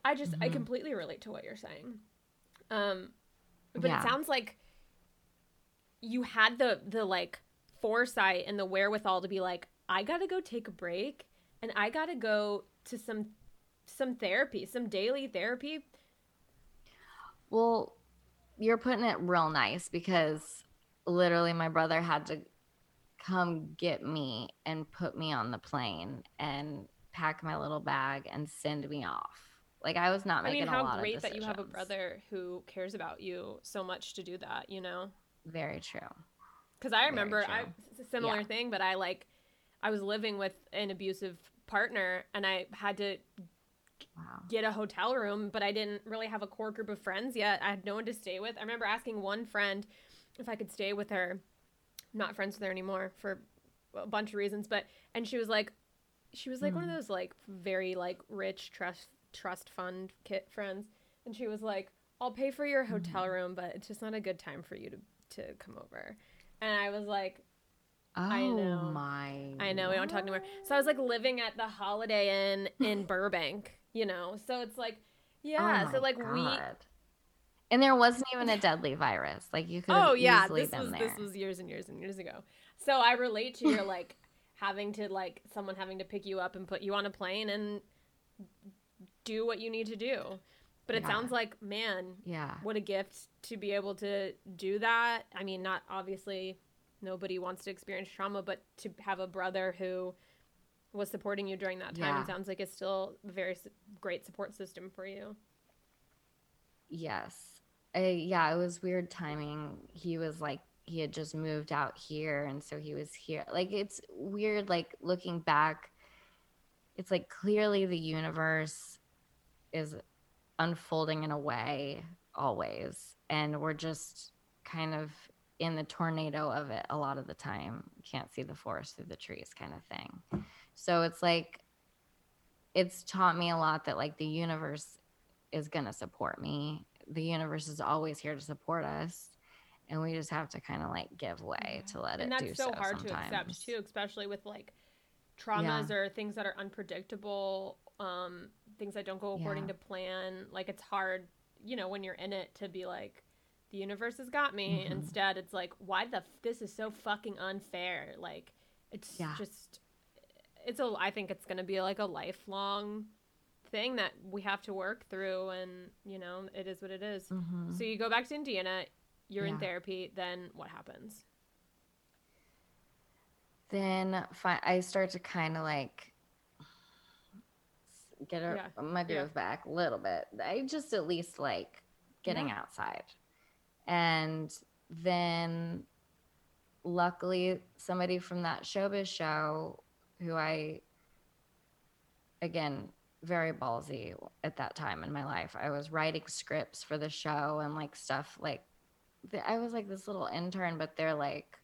I just I Mhm. completely relate to what you're saying. Um, but Yeah. it sounds like you had the the like foresight and the wherewithal to be like, I gotta go take a break, and I gotta go to some some therapy, some daily therapy. Well, you're putting it real nice because literally my brother had to come get me and put me on the plane and pack my little bag and send me off. Like I was not making I mean, a how great that you have a brother who cares about you so much to do that. You know. Very true. Because I remember I, it's a similar Yeah. thing, but I like, I was living with an abusive partner and I had to Wow. get a hotel room, but I didn't really have a core group of friends yet. I had no one to stay with. I remember asking one friend if I could stay with her. I'm not friends with her anymore for a bunch of reasons, but and she was like, she was like one of hmm. those like very like rich trust trust fund kit friends, and she was like, I'll pay for your hotel hmm. room, but it's just not a good time for you to to come over. And I was like, Oh I know. my. I know we don't talk anymore. So I was like living at the Holiday Inn in Burbank, you know. So it's like, yeah. Oh so like we. And there wasn't even a deadly virus. Like you could have Oh yeah, easily this was there. this was years and years and years ago. So I relate to your like having to like someone having to pick you up and put you on a plane and do what you need to do. But it Yeah. sounds like man, yeah. what a gift to be able to do that. I mean, not obviously nobody wants to experience trauma, but to have a brother who was supporting you during that time Yeah. it sounds like it's still a very s- great support system for you. Yes. Uh, yeah, it was weird timing. He was like, he had just moved out here. And so he was here. Like, it's weird, like, looking back, it's like clearly the universe is unfolding in a way always. And we're just kind of in the tornado of it a lot of the time. Can't see the forest through the trees kind of thing. So it's like, it's taught me a lot that, like, the universe is going to support me. The universe is always here to support us. And we just have to kind of like give way to let and it that's do so so hard to accept too especially with like traumas or things that are unpredictable um things that don't go according Yeah. to plan like it's hard you know when you're in it to be like the universe has got me. Mhm. Instead, it's like, why the f- this is so fucking unfair. Like, it's Yeah. just, it's a. I think it's gonna be like a lifelong thing that we have to work through, and you know, it is what it is. Mhm. So you go back to Indiana. You're in therapy. Then what happens? then fi- I start to kind of like get a, Yeah, my groove yeah. back a little bit. I just at least like getting Yeah. outside. And then luckily somebody from that showbiz show who I again very ballsy at that time in my life. I was writing scripts for the show and like stuff like I was like this little intern but they're like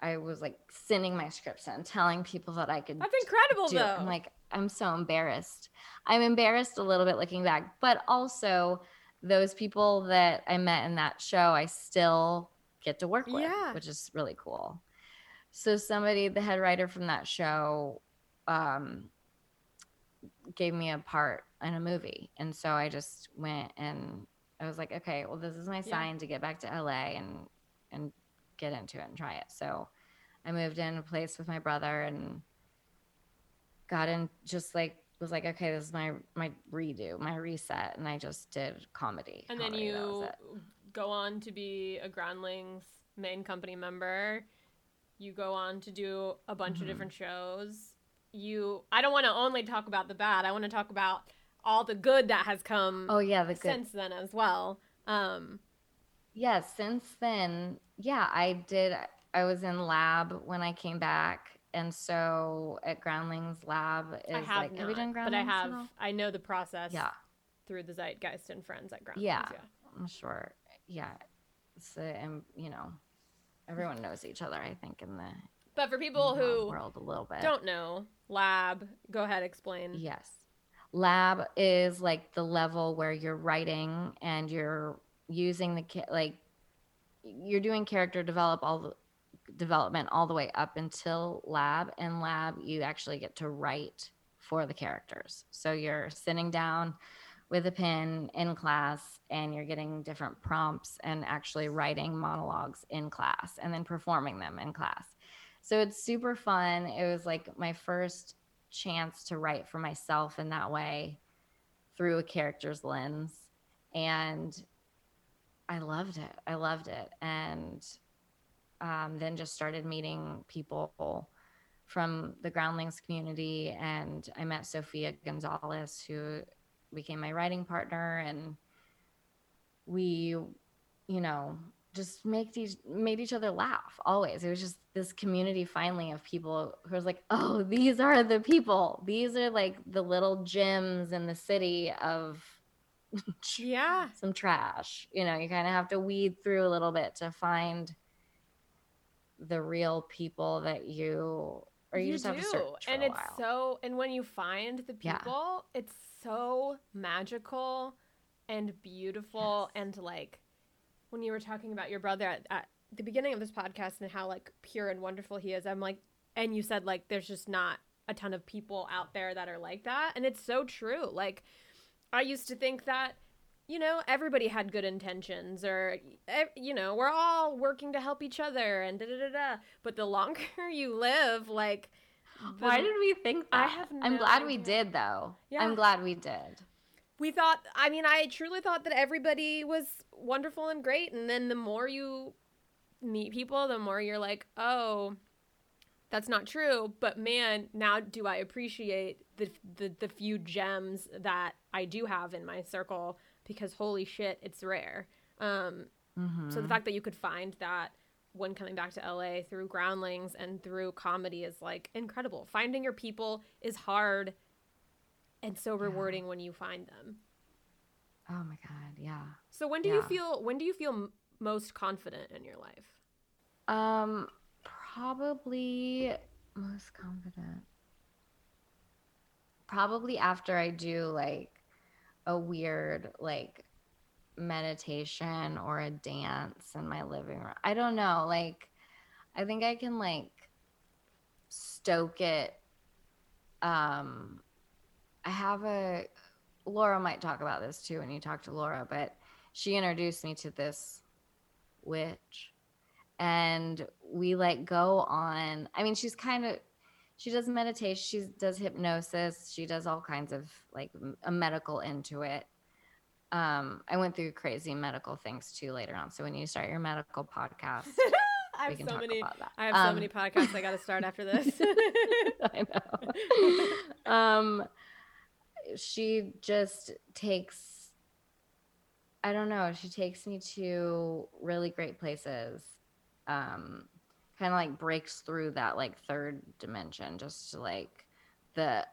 I was like sending my scripts and telling people that I could That's incredible, do though. I'm like, I'm so embarrassed. I'm embarrassed a little bit looking back, but also those people that I met in that show, I still get to work with, Yeah. which is really cool. So somebody, the head writer from that show, um, gave me a part in a movie, and so I just went and I was like, okay, well, this is my Yeah. sign to get back to LA and and get into it and try it. So I moved in a place with my brother and got in just like was like, okay, this is my my redo, my reset, and I just did comedy. and then Comedy, was you go on to be a Groundlings main company member. You go on to do a bunch Mhm. of different shows. You, I don't want to only talk about the bad. I want to talk about all the good that has come Oh yeah, the good. since then as well. Um, Yeah, since then, yeah, I did. I was in lab when I came back, and so at Groundlings Lab is I have like, not, have you done groundlings but I have. I know the process. Yeah, Through the Zeitgeist and friends at Groundlings. Yeah. yeah. I'm sure. Yeah, so and you know, everyone knows each other. I think in the But for people who world a little bit. don't know, lab. Go ahead, explain. Yes. Lab is like the level where you're writing and you're using the like you're doing character develop all the development all the way up until lab and lab you actually get to write for the characters. So you're sitting down with a pen in class and you're getting different prompts and actually writing monologues in class and then performing them in class. So it's super fun. It was like my first chance to write for myself in that way through a character's lens. And I loved it. I loved it. And um, then just started meeting people from the groundlings community. And I met Sophia Gonzalez, who became my writing partner. And we, you know, just make each made each other laugh always. It was just this community finally of people who was like, oh, these are the people. These are like the little gems in the city of Yeah. some trash. You know, you kind of have to weed through a little bit to find the real people that you or you, just have to search for and it's while. so and when you find the Yeah. people it's so magical and beautiful and like when you were talking about your brother at, at the beginning of this podcast and how like pure and wonderful he is i'm like and you said like there's just not a ton of people out there that are like that and it's so true like i used to think that you know everybody had good intentions or you know we're all working to help each other and da da da da but the longer you live like Why did we think that? I have I'm no glad we did though. Yeah. I'm glad we did. we thought i mean i truly thought that everybody was wonderful and great and then the more you meet people the more you're like oh that's not true but man now do i appreciate the the, the few gems that i do have in my circle because holy shit it's rare um Mhm. so the fact that you could find that when coming back to LA through Groundlings and through comedy is like incredible. Finding your people is hard and so rewarding when you find them. oh my god, yeah. So when do you feel when do you feel m- most confident in your life? Um, probably most confident. Probably after I do like a weird like meditation or a dance in my living room. I don't know. Like, I think I can like stoke it. Um, I have a Laura might talk about this too when you talk to Laura, but she introduced me to this witch and we like go on i mean she's kind of she does meditation she does hypnosis she does all kinds of like a medical into it um i went through crazy medical things too later on so when you start your medical podcast I we can have so talk many. about that I have so Um, many podcasts I got to start after this. I know. um, she just takes, I don't know, she takes me to really great places. Um, kind of like breaks through that like third dimension, just to like the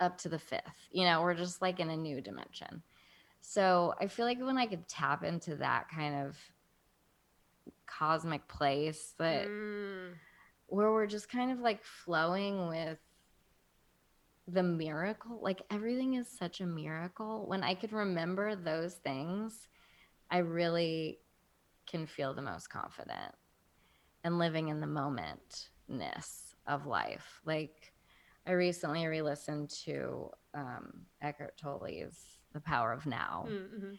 up to the fifth. You know, we're just like in a new dimension. So I feel like when I could tap into that kind of cosmic place that Mm. where we're just kind of like flowing with the miracle. Like everything is such a miracle. When I could remember those things, I really can feel the most confident and living in the momentness of life. Like I recently re-listened to um, Eckhart Tolle's "The Power of Now," Mm-hmm.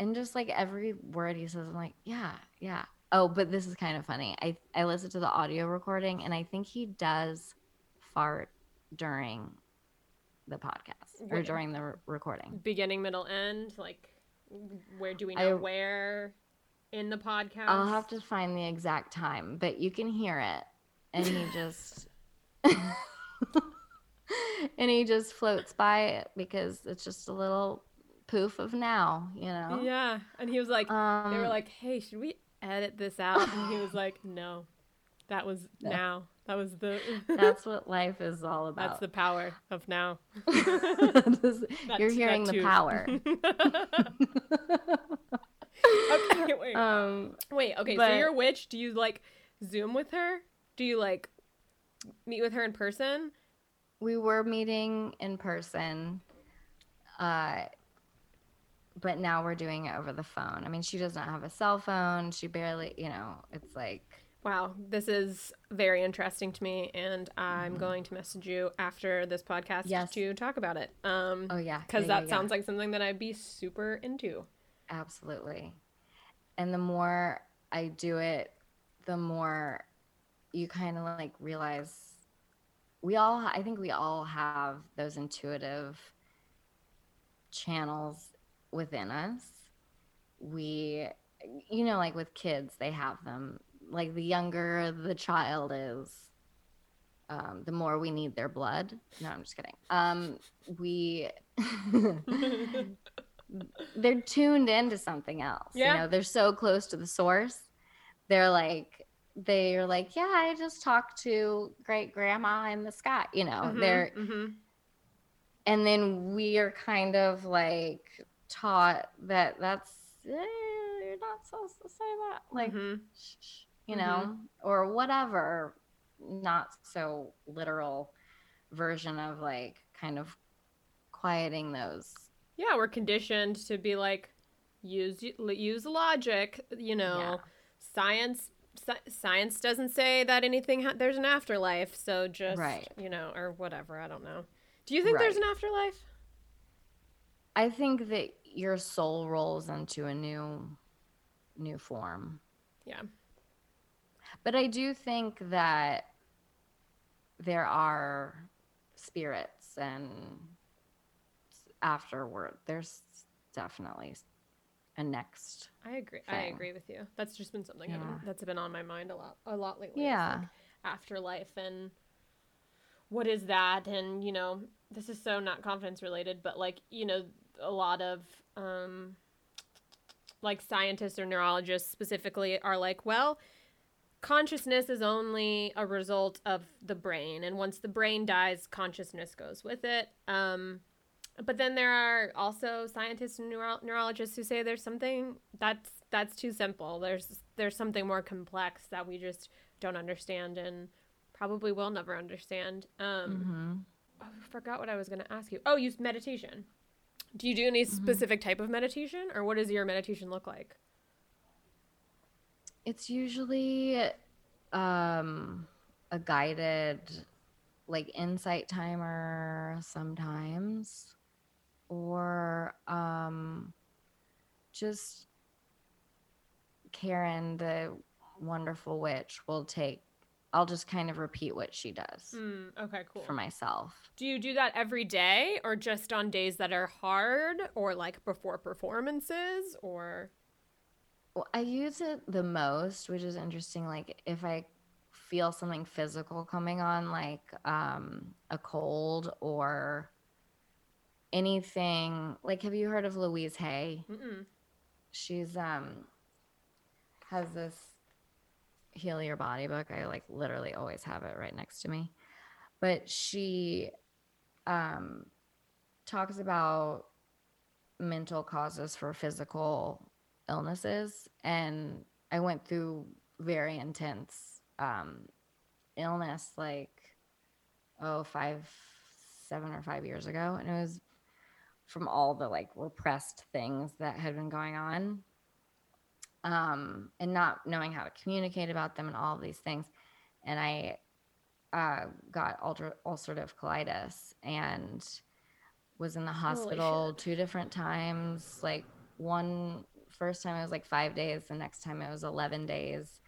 and just like every word he says, I'm like, yeah, yeah. Oh, but this is kind of funny. I I listened to the audio recording, and I think he does fart during the podcast or during the re- recording. Beginning, middle, end. Like, where do we I- know where in the podcast? I'll have to find the exact time, but you can hear it, and he just. and he just floats by it because it's just a little poof of now, you know. Yeah, and he was like, Um, they were like, "Hey, should we edit this out?" And he was like, "No, that was No. now. That was the. that's what life is all about. That's the power of now. That- You're hearing the power. okay, wait, um, wait. Okay, so but- you're a witch. Do you like Zoom with her? Do you like meet with her in person? We were meeting in person, uh, but now we're doing it over the phone. I mean, she does not have a cell phone. She barely, you know, it's like, Wow, this is very interesting to me, and I'm Mhm. going to message you after this podcast Yes. to talk about it. Um, oh yeah, because yeah, that yeah, sounds like something that I'd be super into. absolutely. And the more I do it, the more you kind of like realize we all i think we all have those intuitive channels within us. We you know like with kids they have them. Like the younger the child is um, the more we need their blood. No i'm just kidding. Um, we they're tuned into something else. Yeah. you know they're so close to the source. They're like they're like yeah i just talked to great grandma in the sky you know Mhm, they're mhm. and then we are kind of like taught that that's eh, you're not supposed to say that like Mhm. shh, you know or whatever not so literal version of like kind of quieting those yeah, we're conditioned to be like, use use logic. You know, Yeah. science sci- science doesn't say that anything ha- there's an afterlife. So just Right. you know, or whatever. I don't know. Do you think there's an afterlife? i think that your soul rolls into a new new form Yeah. but i do think that there are spirits and afterward there's definitely a next I agree. I agree with you. That's just been something been- Yeah. that's been on my mind a lot, a lot lately. Yeah. like, afterlife and what is that? And you know, this is so not confidence related, but like you know, a lot of um, like scientists or neurologists specifically are like, well, consciousness is only a result of the brain, and once the brain dies, consciousness goes with it. Um, but then there are also scientists and neuro- neurologists who say there's something that's that's too simple. There's there's something more complex that we just don't understand and probably will never understand. Um, Mhm. oh, I forgot what I was going to ask you. Oh, use meditation. Do you do any specific type of meditation, or what does your meditation look like? It's usually um, a guided, like insight timer sometimes, or um, just Karen, the wonderful witch, will take. I'll just kind of repeat what she does Mm, okay, cool. for myself. Do you do that every day or just on days that are hard or like before performances or Well, I use it the most, which is interesting. Like if I feel something physical coming on, like um, a cold or anything. Like, have you heard of Louise Hay? Mm-mm. She's um has this heal your body book. I like literally always have it right next to me. But she um talks about mental causes for physical illnesses and I went through very intense um illness like oh five seven or five years ago and it was from all the like repressed things that had been going on um and not knowing how to communicate about them and all of these things. And i uh got ulcer- ulcerative colitis and was in the hospital two different times like one first time it was like five days the next time it was 11 days.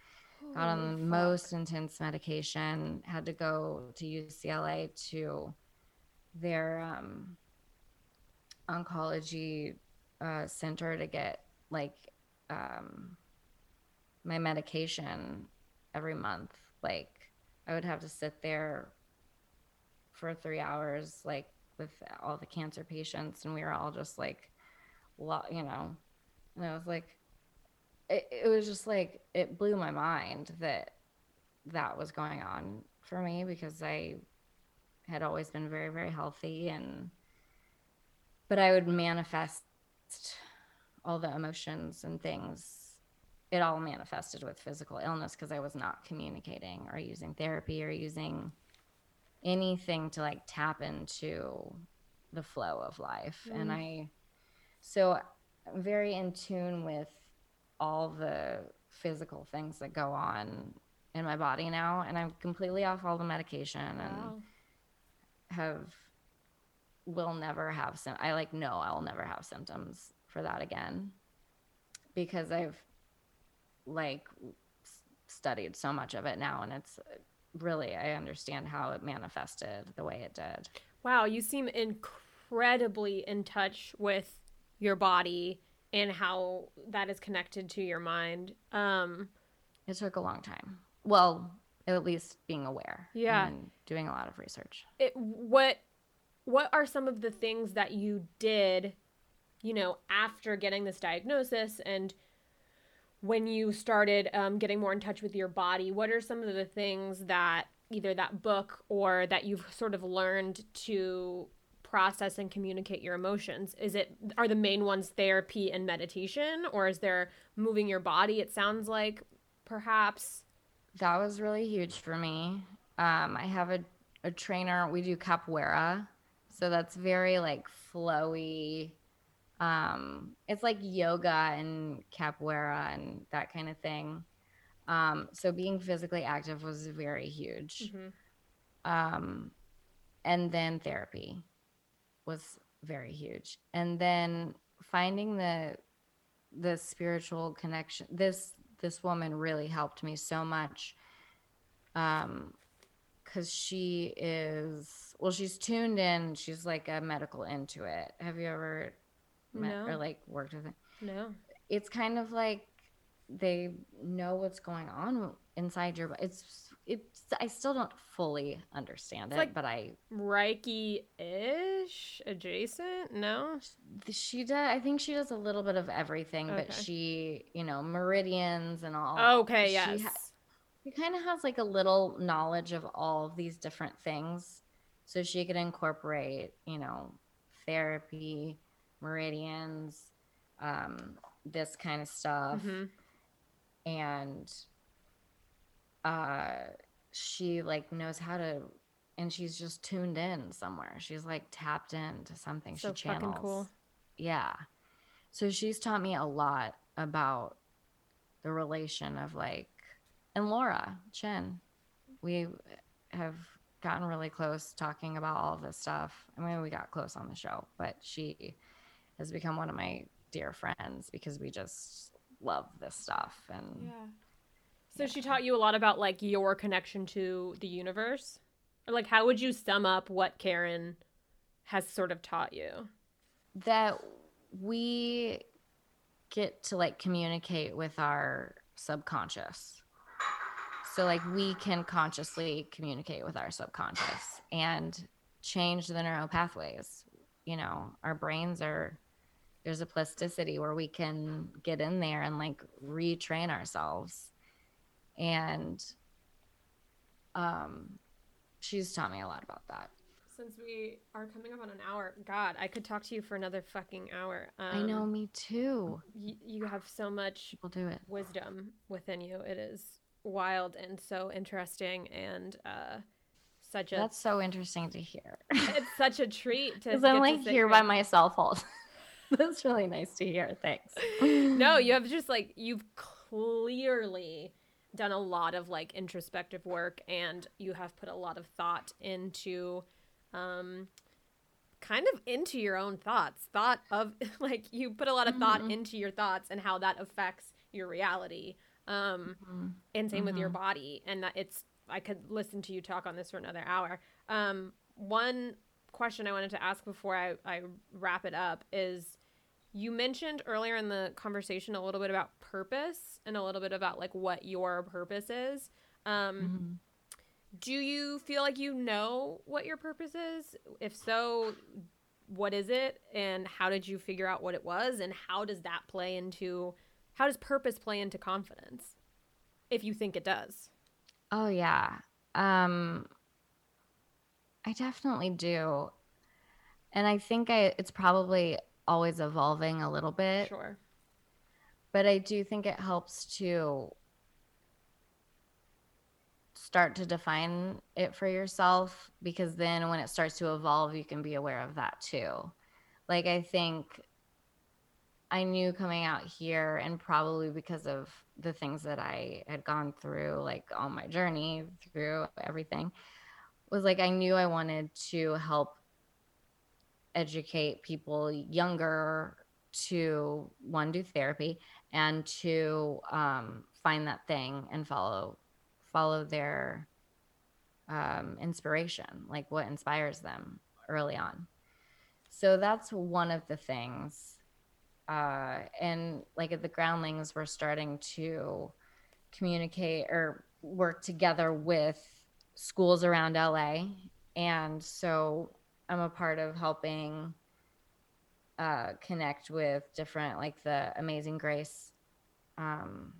Got on the fuck. most intense medication had to go to ucla to their um, oncology uh, center to get like um, my medication every month. Like i would have to sit there for three hours like with all the cancer patients and we were all just like lo- you know and i was like it, it was just like it blew my mind that that was going on for me because i had always been very very healthy and but i would manifest all the emotions and things. It all manifested with physical illness because i was not communicating or using therapy or using anything to like tap into the flow of life. And mm. i so i'm very in tune with all the physical things that go on in my body now and i'm completely off all the medication and Wow. have will never have sim- I like know I will never have symptoms for that again because I've like studied so much of it now and it's really I understand how it manifested the way it did. Wow, you seem incredibly in touch with your body and how that is connected to your mind. Um It took a long time. Well, at least being aware. Yeah. And doing a lot of research. it, what what are some of the things that you did you know after getting this diagnosis and when you started um, getting more in touch with your body what are some of the things that either that book or that you've sort of learned to process and communicate your emotions is it are the main ones therapy and meditation or is there moving your body it sounds like perhaps That was really huge for me. Um, I have a, a trainer. We do capoeira, so that's very like flowy. Um, it's like yoga and capoeira and that kind of thing. Um, so being physically active was very huge. Mhm. Um, and then therapy was very huge. And then finding the the spiritual connection. This this woman really helped me so much. Um, because she is well, she's tuned in. She's like a medical intuit. Have you ever met No. or like worked with it? no It's kind of like they know what's going on inside your. It's it's. I still don't fully understand it, like- but I reiki ish adjacent no she does. I think she does a little bit of everything, but she, you know, meridians and all. okay she yes ha- She kind of has like a little knowledge of all of these different things, so she could incorporate, you know, therapy, meridians, um, this kind of stuff, Mhm. and uh, she like knows how to. And she's just tuned in somewhere. She's like tapped into something. So she fucking channels. cool. Yeah. So she's taught me a lot about the relation of like, and Laura Chinn, we have gotten really close talking about all of this stuff. I mean, we got close on the show, but she has become one of my dear friends because we just love this stuff and Yeah. So she taught you a lot about like your connection to the universe? Or like how would you sum up what Karen has sort of taught you? that we get to like communicate with our subconscious. So like we can consciously communicate with our subconscious and change the neural pathways. You know, our brains are there's a plasticity where we can get in there and like retrain ourselves. And um she's taught me a lot about that. Since we are coming up on an hour, God, I could talk to you for another fucking hour. I know Um, me too. y- you have so much People do it. wisdom within you. It is wild and so interesting and uh such a That's so interesting to hear. it's such a treat to Because get I'm like here by myself all That's really nice to hear. Thanks. no, you have just like you've clearly done a lot of like introspective work and you have put a lot of thought into um kind of into your own thoughts. Thought of like you put a lot of thought Mhm. into your thoughts and how that affects your reality. Um Mhm. and same with your Mhm. body and that it's i could listen to you talk on this for another hour um one question i wanted to ask before i, I wrap it up is you mentioned earlier in the conversation a little bit about purpose and a little bit about like what your purpose is um Mhm. do you feel like you know what your purpose is if so what is it and how did you figure out what it was and how does that play into how does purpose play into confidence if you think it does Oh yeah. Um I definitely do. And I think I it's probably always evolving a little bit, sure but I do think it helps to start to define it for yourself because then when it starts to evolve you can be aware of that too. Like I think I knew coming out here and probably because of the things that I had gone through like on my journey through everything was like I knew I wanted to help educate people younger to one do therapy and to um, find that thing and follow follow their um, inspiration like what inspires them early on. So that's one of the things uh, and like the groundlings we're starting to communicate or work together with schools around la and so i'm a part of helping uh, connect with different like the amazing grace um,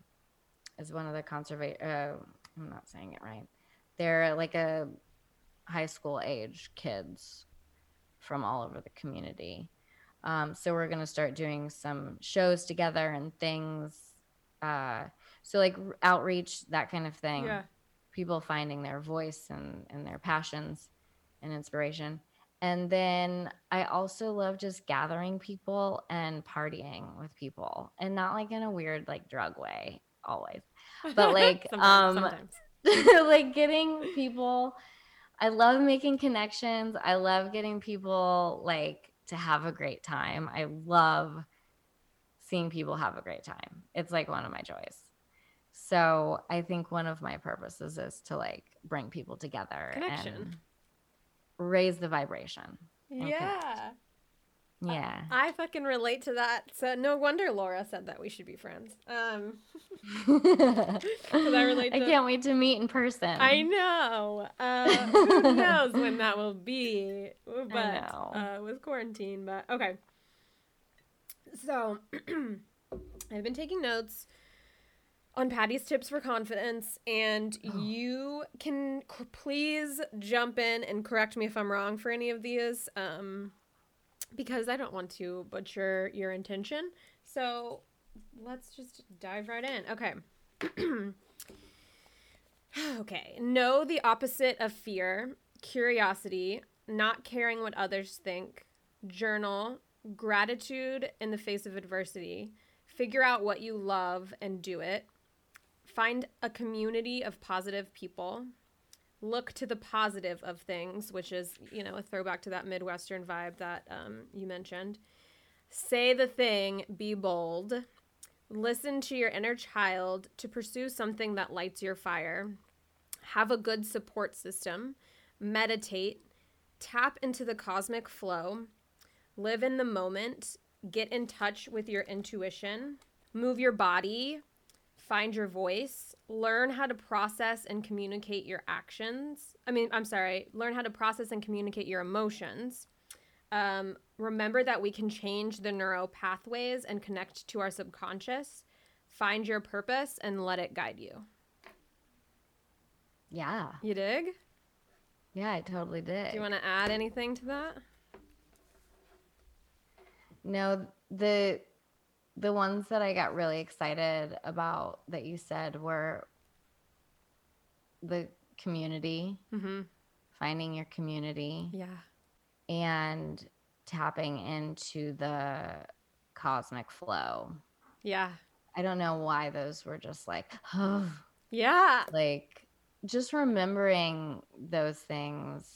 is one of the conservation uh, i'm not saying it right. They're like a high school age kids from all over the community um, so we're going to start doing some shows together and things uh, so like outreach that kind of thing yeah people finding their voice and, and their passions and inspiration. And then I also love just gathering people and partying with people and not like in a weird like drug way always, but like Sometimes- um sometimes. like getting people I love making connections. I love getting people like to have a great time. I love seeing people have a great time. It's like one of my joys. So I think one of my purposes is to like bring people together Connection. and raise the vibration. yeah Yeah. I fucking relate to that. So no wonder Laura said that we should be friends. Um, I relate I can't wait to meet in person. I know. Uh, who knows when that will be? But. Uh, with quarantine. But okay. So I've been taking notes on Patty's tips for confidence, and Oh. you can c- please jump in and correct me if I'm wrong for any of these, um, because I don't want to butcher your intention. So let's just dive right in. Okay. okay. Know the opposite of fear curiosity, not caring what others think, journal, gratitude in the face of adversity, figure out what you love and do it, find a community of positive people, look to the positive of things, which is, you know, a throwback to that Midwestern vibe that um, you mentioned. Say the thing, be bold, Listen to your inner child to pursue something that lights your fire. Have a good support system. Meditate. Tap into the cosmic flow. Live in the moment. Get in touch with your intuition. Move your body. Find your voice. Learn how to process and communicate your actions. I mean, I'm sorry, learn how to process and communicate your emotions. Um, remember that we can change the neural pathways and connect to our subconscious. Find your purpose and let it guide you. Yeah. You dig? Yeah, I totally did. Do you want to add anything to that? No, the the ones that I got really excited about that you said were the community, Mm-hmm. finding your community, Yeah. and tapping into the cosmic flow. Yeah. I don't know why those were just like, oh, Yeah. like just remembering those things.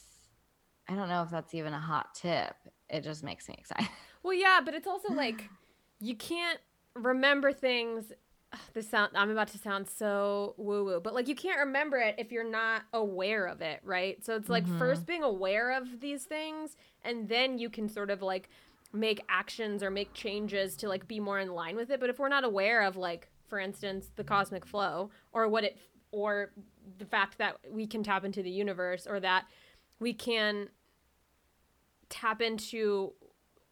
I don't know if that's even a hot tip. It just makes me excited. Well, yeah, but it's also like you can't remember things. Ugh, This sound I'm about to sound so woo woo, but like you can't remember it if you're not aware of it, right? So it's like mm-hmm. first being aware of these things, and then you can sort of like make actions or make changes to like be more in line with it. But if we're not aware of like, for instance, the cosmic flow or what it or the fact that we can tap into the universe or that we can tap into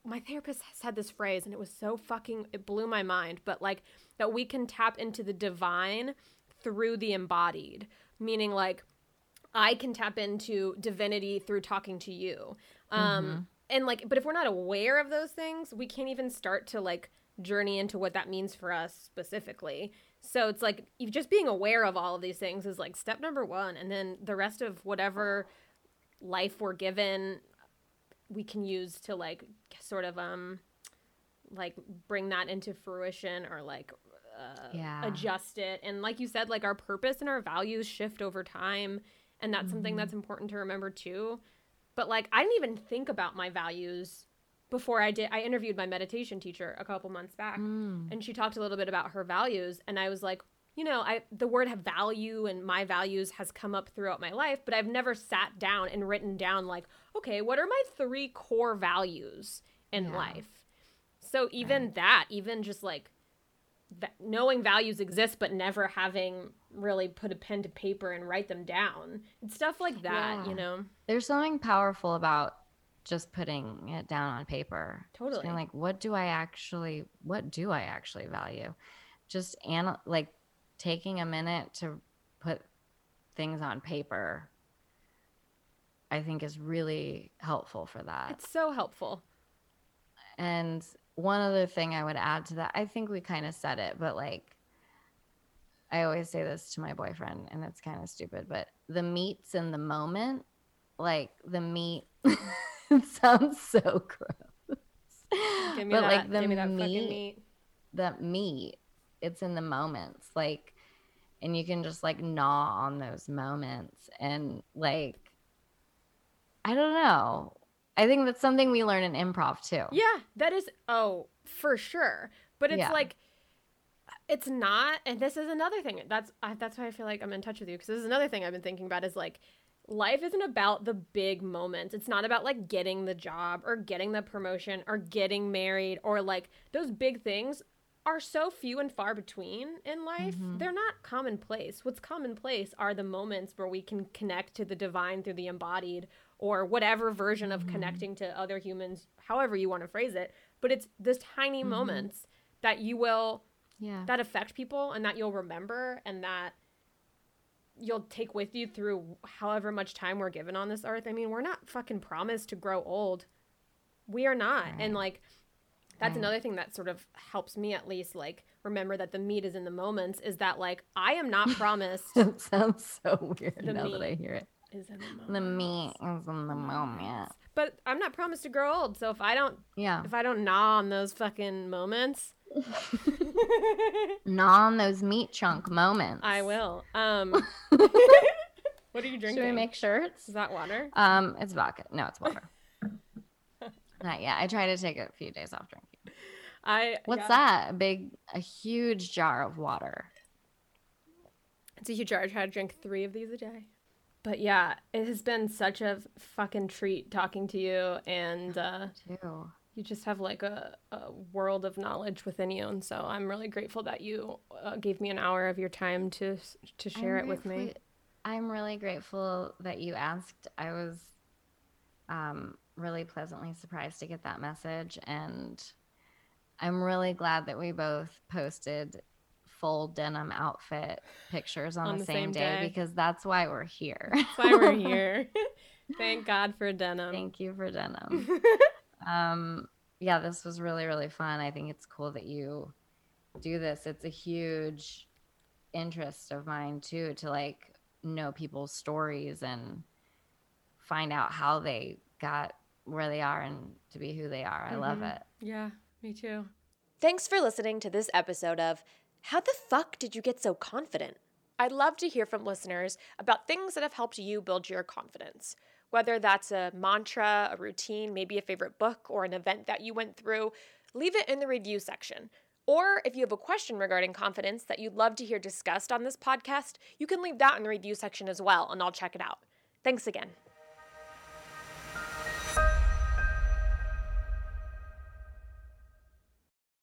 my therapist said this phrase and it was so fucking it blew my mind but like that we can tap into the divine through the embodied meaning like i can tap into divinity through talking to you. Um and like but if we're not aware of those things we can't even start to like journey into what that means for us specifically. So it's like you just being aware of all of these things is like step number one and then the rest of whatever life we're given we can use to like sort of um like bring that into fruition or like uh, Yeah. adjust it. And like you said like our purpose and our values shift over time and that's something that's important to remember too. But like i didn't even think about my values before i did i interviewed my meditation teacher a couple months back and she talked a little bit about her values and i was like you know i the word have value and my values has come up throughout my life but i've never sat down and written down like okay what are my three core values in Yeah. life so even that even just like knowing values exist but never having really put a pen to paper and write them down and stuff like that Yeah. you know There's something powerful about just putting it down on paper. Totally. like, what do I actually, what do I actually value? Just anal- like taking a minute to put things on paper, I think is really helpful for that. it's so helpful And one other thing I would add to that, I think we kind of said it, but like, I always say this to my boyfriend, and it's kind of stupid, but the meat's in the moment. Like the meat, it sounds so gross. give me but that like the give me that meat, meat the meat, it's in the moments. Like, and you can just like gnaw on those moments, and like, I don't know. I think that's something we learn in improv too. Yeah, that is oh, for sure. But it's Yeah. like it's not and this is another thing. That's I, that's why I feel like I'm in touch with you because this is another thing I've been thinking about is like life isn't about the big moments. It's not about like getting the job or getting the promotion or getting married or like those big things are so few and far between in life. Mm-hmm. They're not commonplace. What's commonplace are the moments where we can connect to the divine through the embodied or whatever version of mm-hmm. connecting to other humans, however you want to phrase it. But it's those tiny mm-hmm. moments that you will Yeah. that affect people and that you'll remember and that you'll take with you through however much time we're given on this earth. I mean, we're not fucking promised to grow old. We are not. And like that's Right. another thing that sort of helps me at least like remember that the meat is in the moments is that like I am not promised It sounds so weird now that. I hear it. is in the. The meat is in the moment. But I'm not promised to grow old. So if I don't Yeah. if I don't gnaw on those fucking moments, Gnaw on those meat chunk moments. I will. Um What are you drinking? Should we make shirts? Is that water? Um, it's vodka. No, it's water. Not yet. I try to take a few days off drinking. I What's yeah. that? A big, a huge jar of water. It's a huge jar. I try to drink three of these a day. But yeah, it has been such a fucking treat talking to you, and uh, Too. you just have like a, a world of knowledge within you. And so I'm really grateful that you uh, gave me an hour of your time to to share I'm it with me. I'm really grateful that you asked. I was um, really pleasantly surprised to get that message, and I'm really glad that we both posted full denim outfit pictures on, the, same, day, day. because that's why we're here. That's why we're here. Thank God for denim. Thank you for denim. um, yeah, this was really really fun. I think it's cool that you do this. It's a huge interest of mine too to like know people's stories and find out how they got where they are and to be who they are. I love Mhm. it. yeah, me too. Thanks for listening to this episode of How the Fuck Did You Get So Confident? I'd love to hear from listeners about things that have helped you build your confidence. Whether that's a mantra, a routine, maybe a favorite book, or an event that you went through, leave it in the review section. Or if you have a question regarding confidence that you'd love to hear discussed on this podcast, you can leave that in the review section as well, and I'll check it out. Thanks again.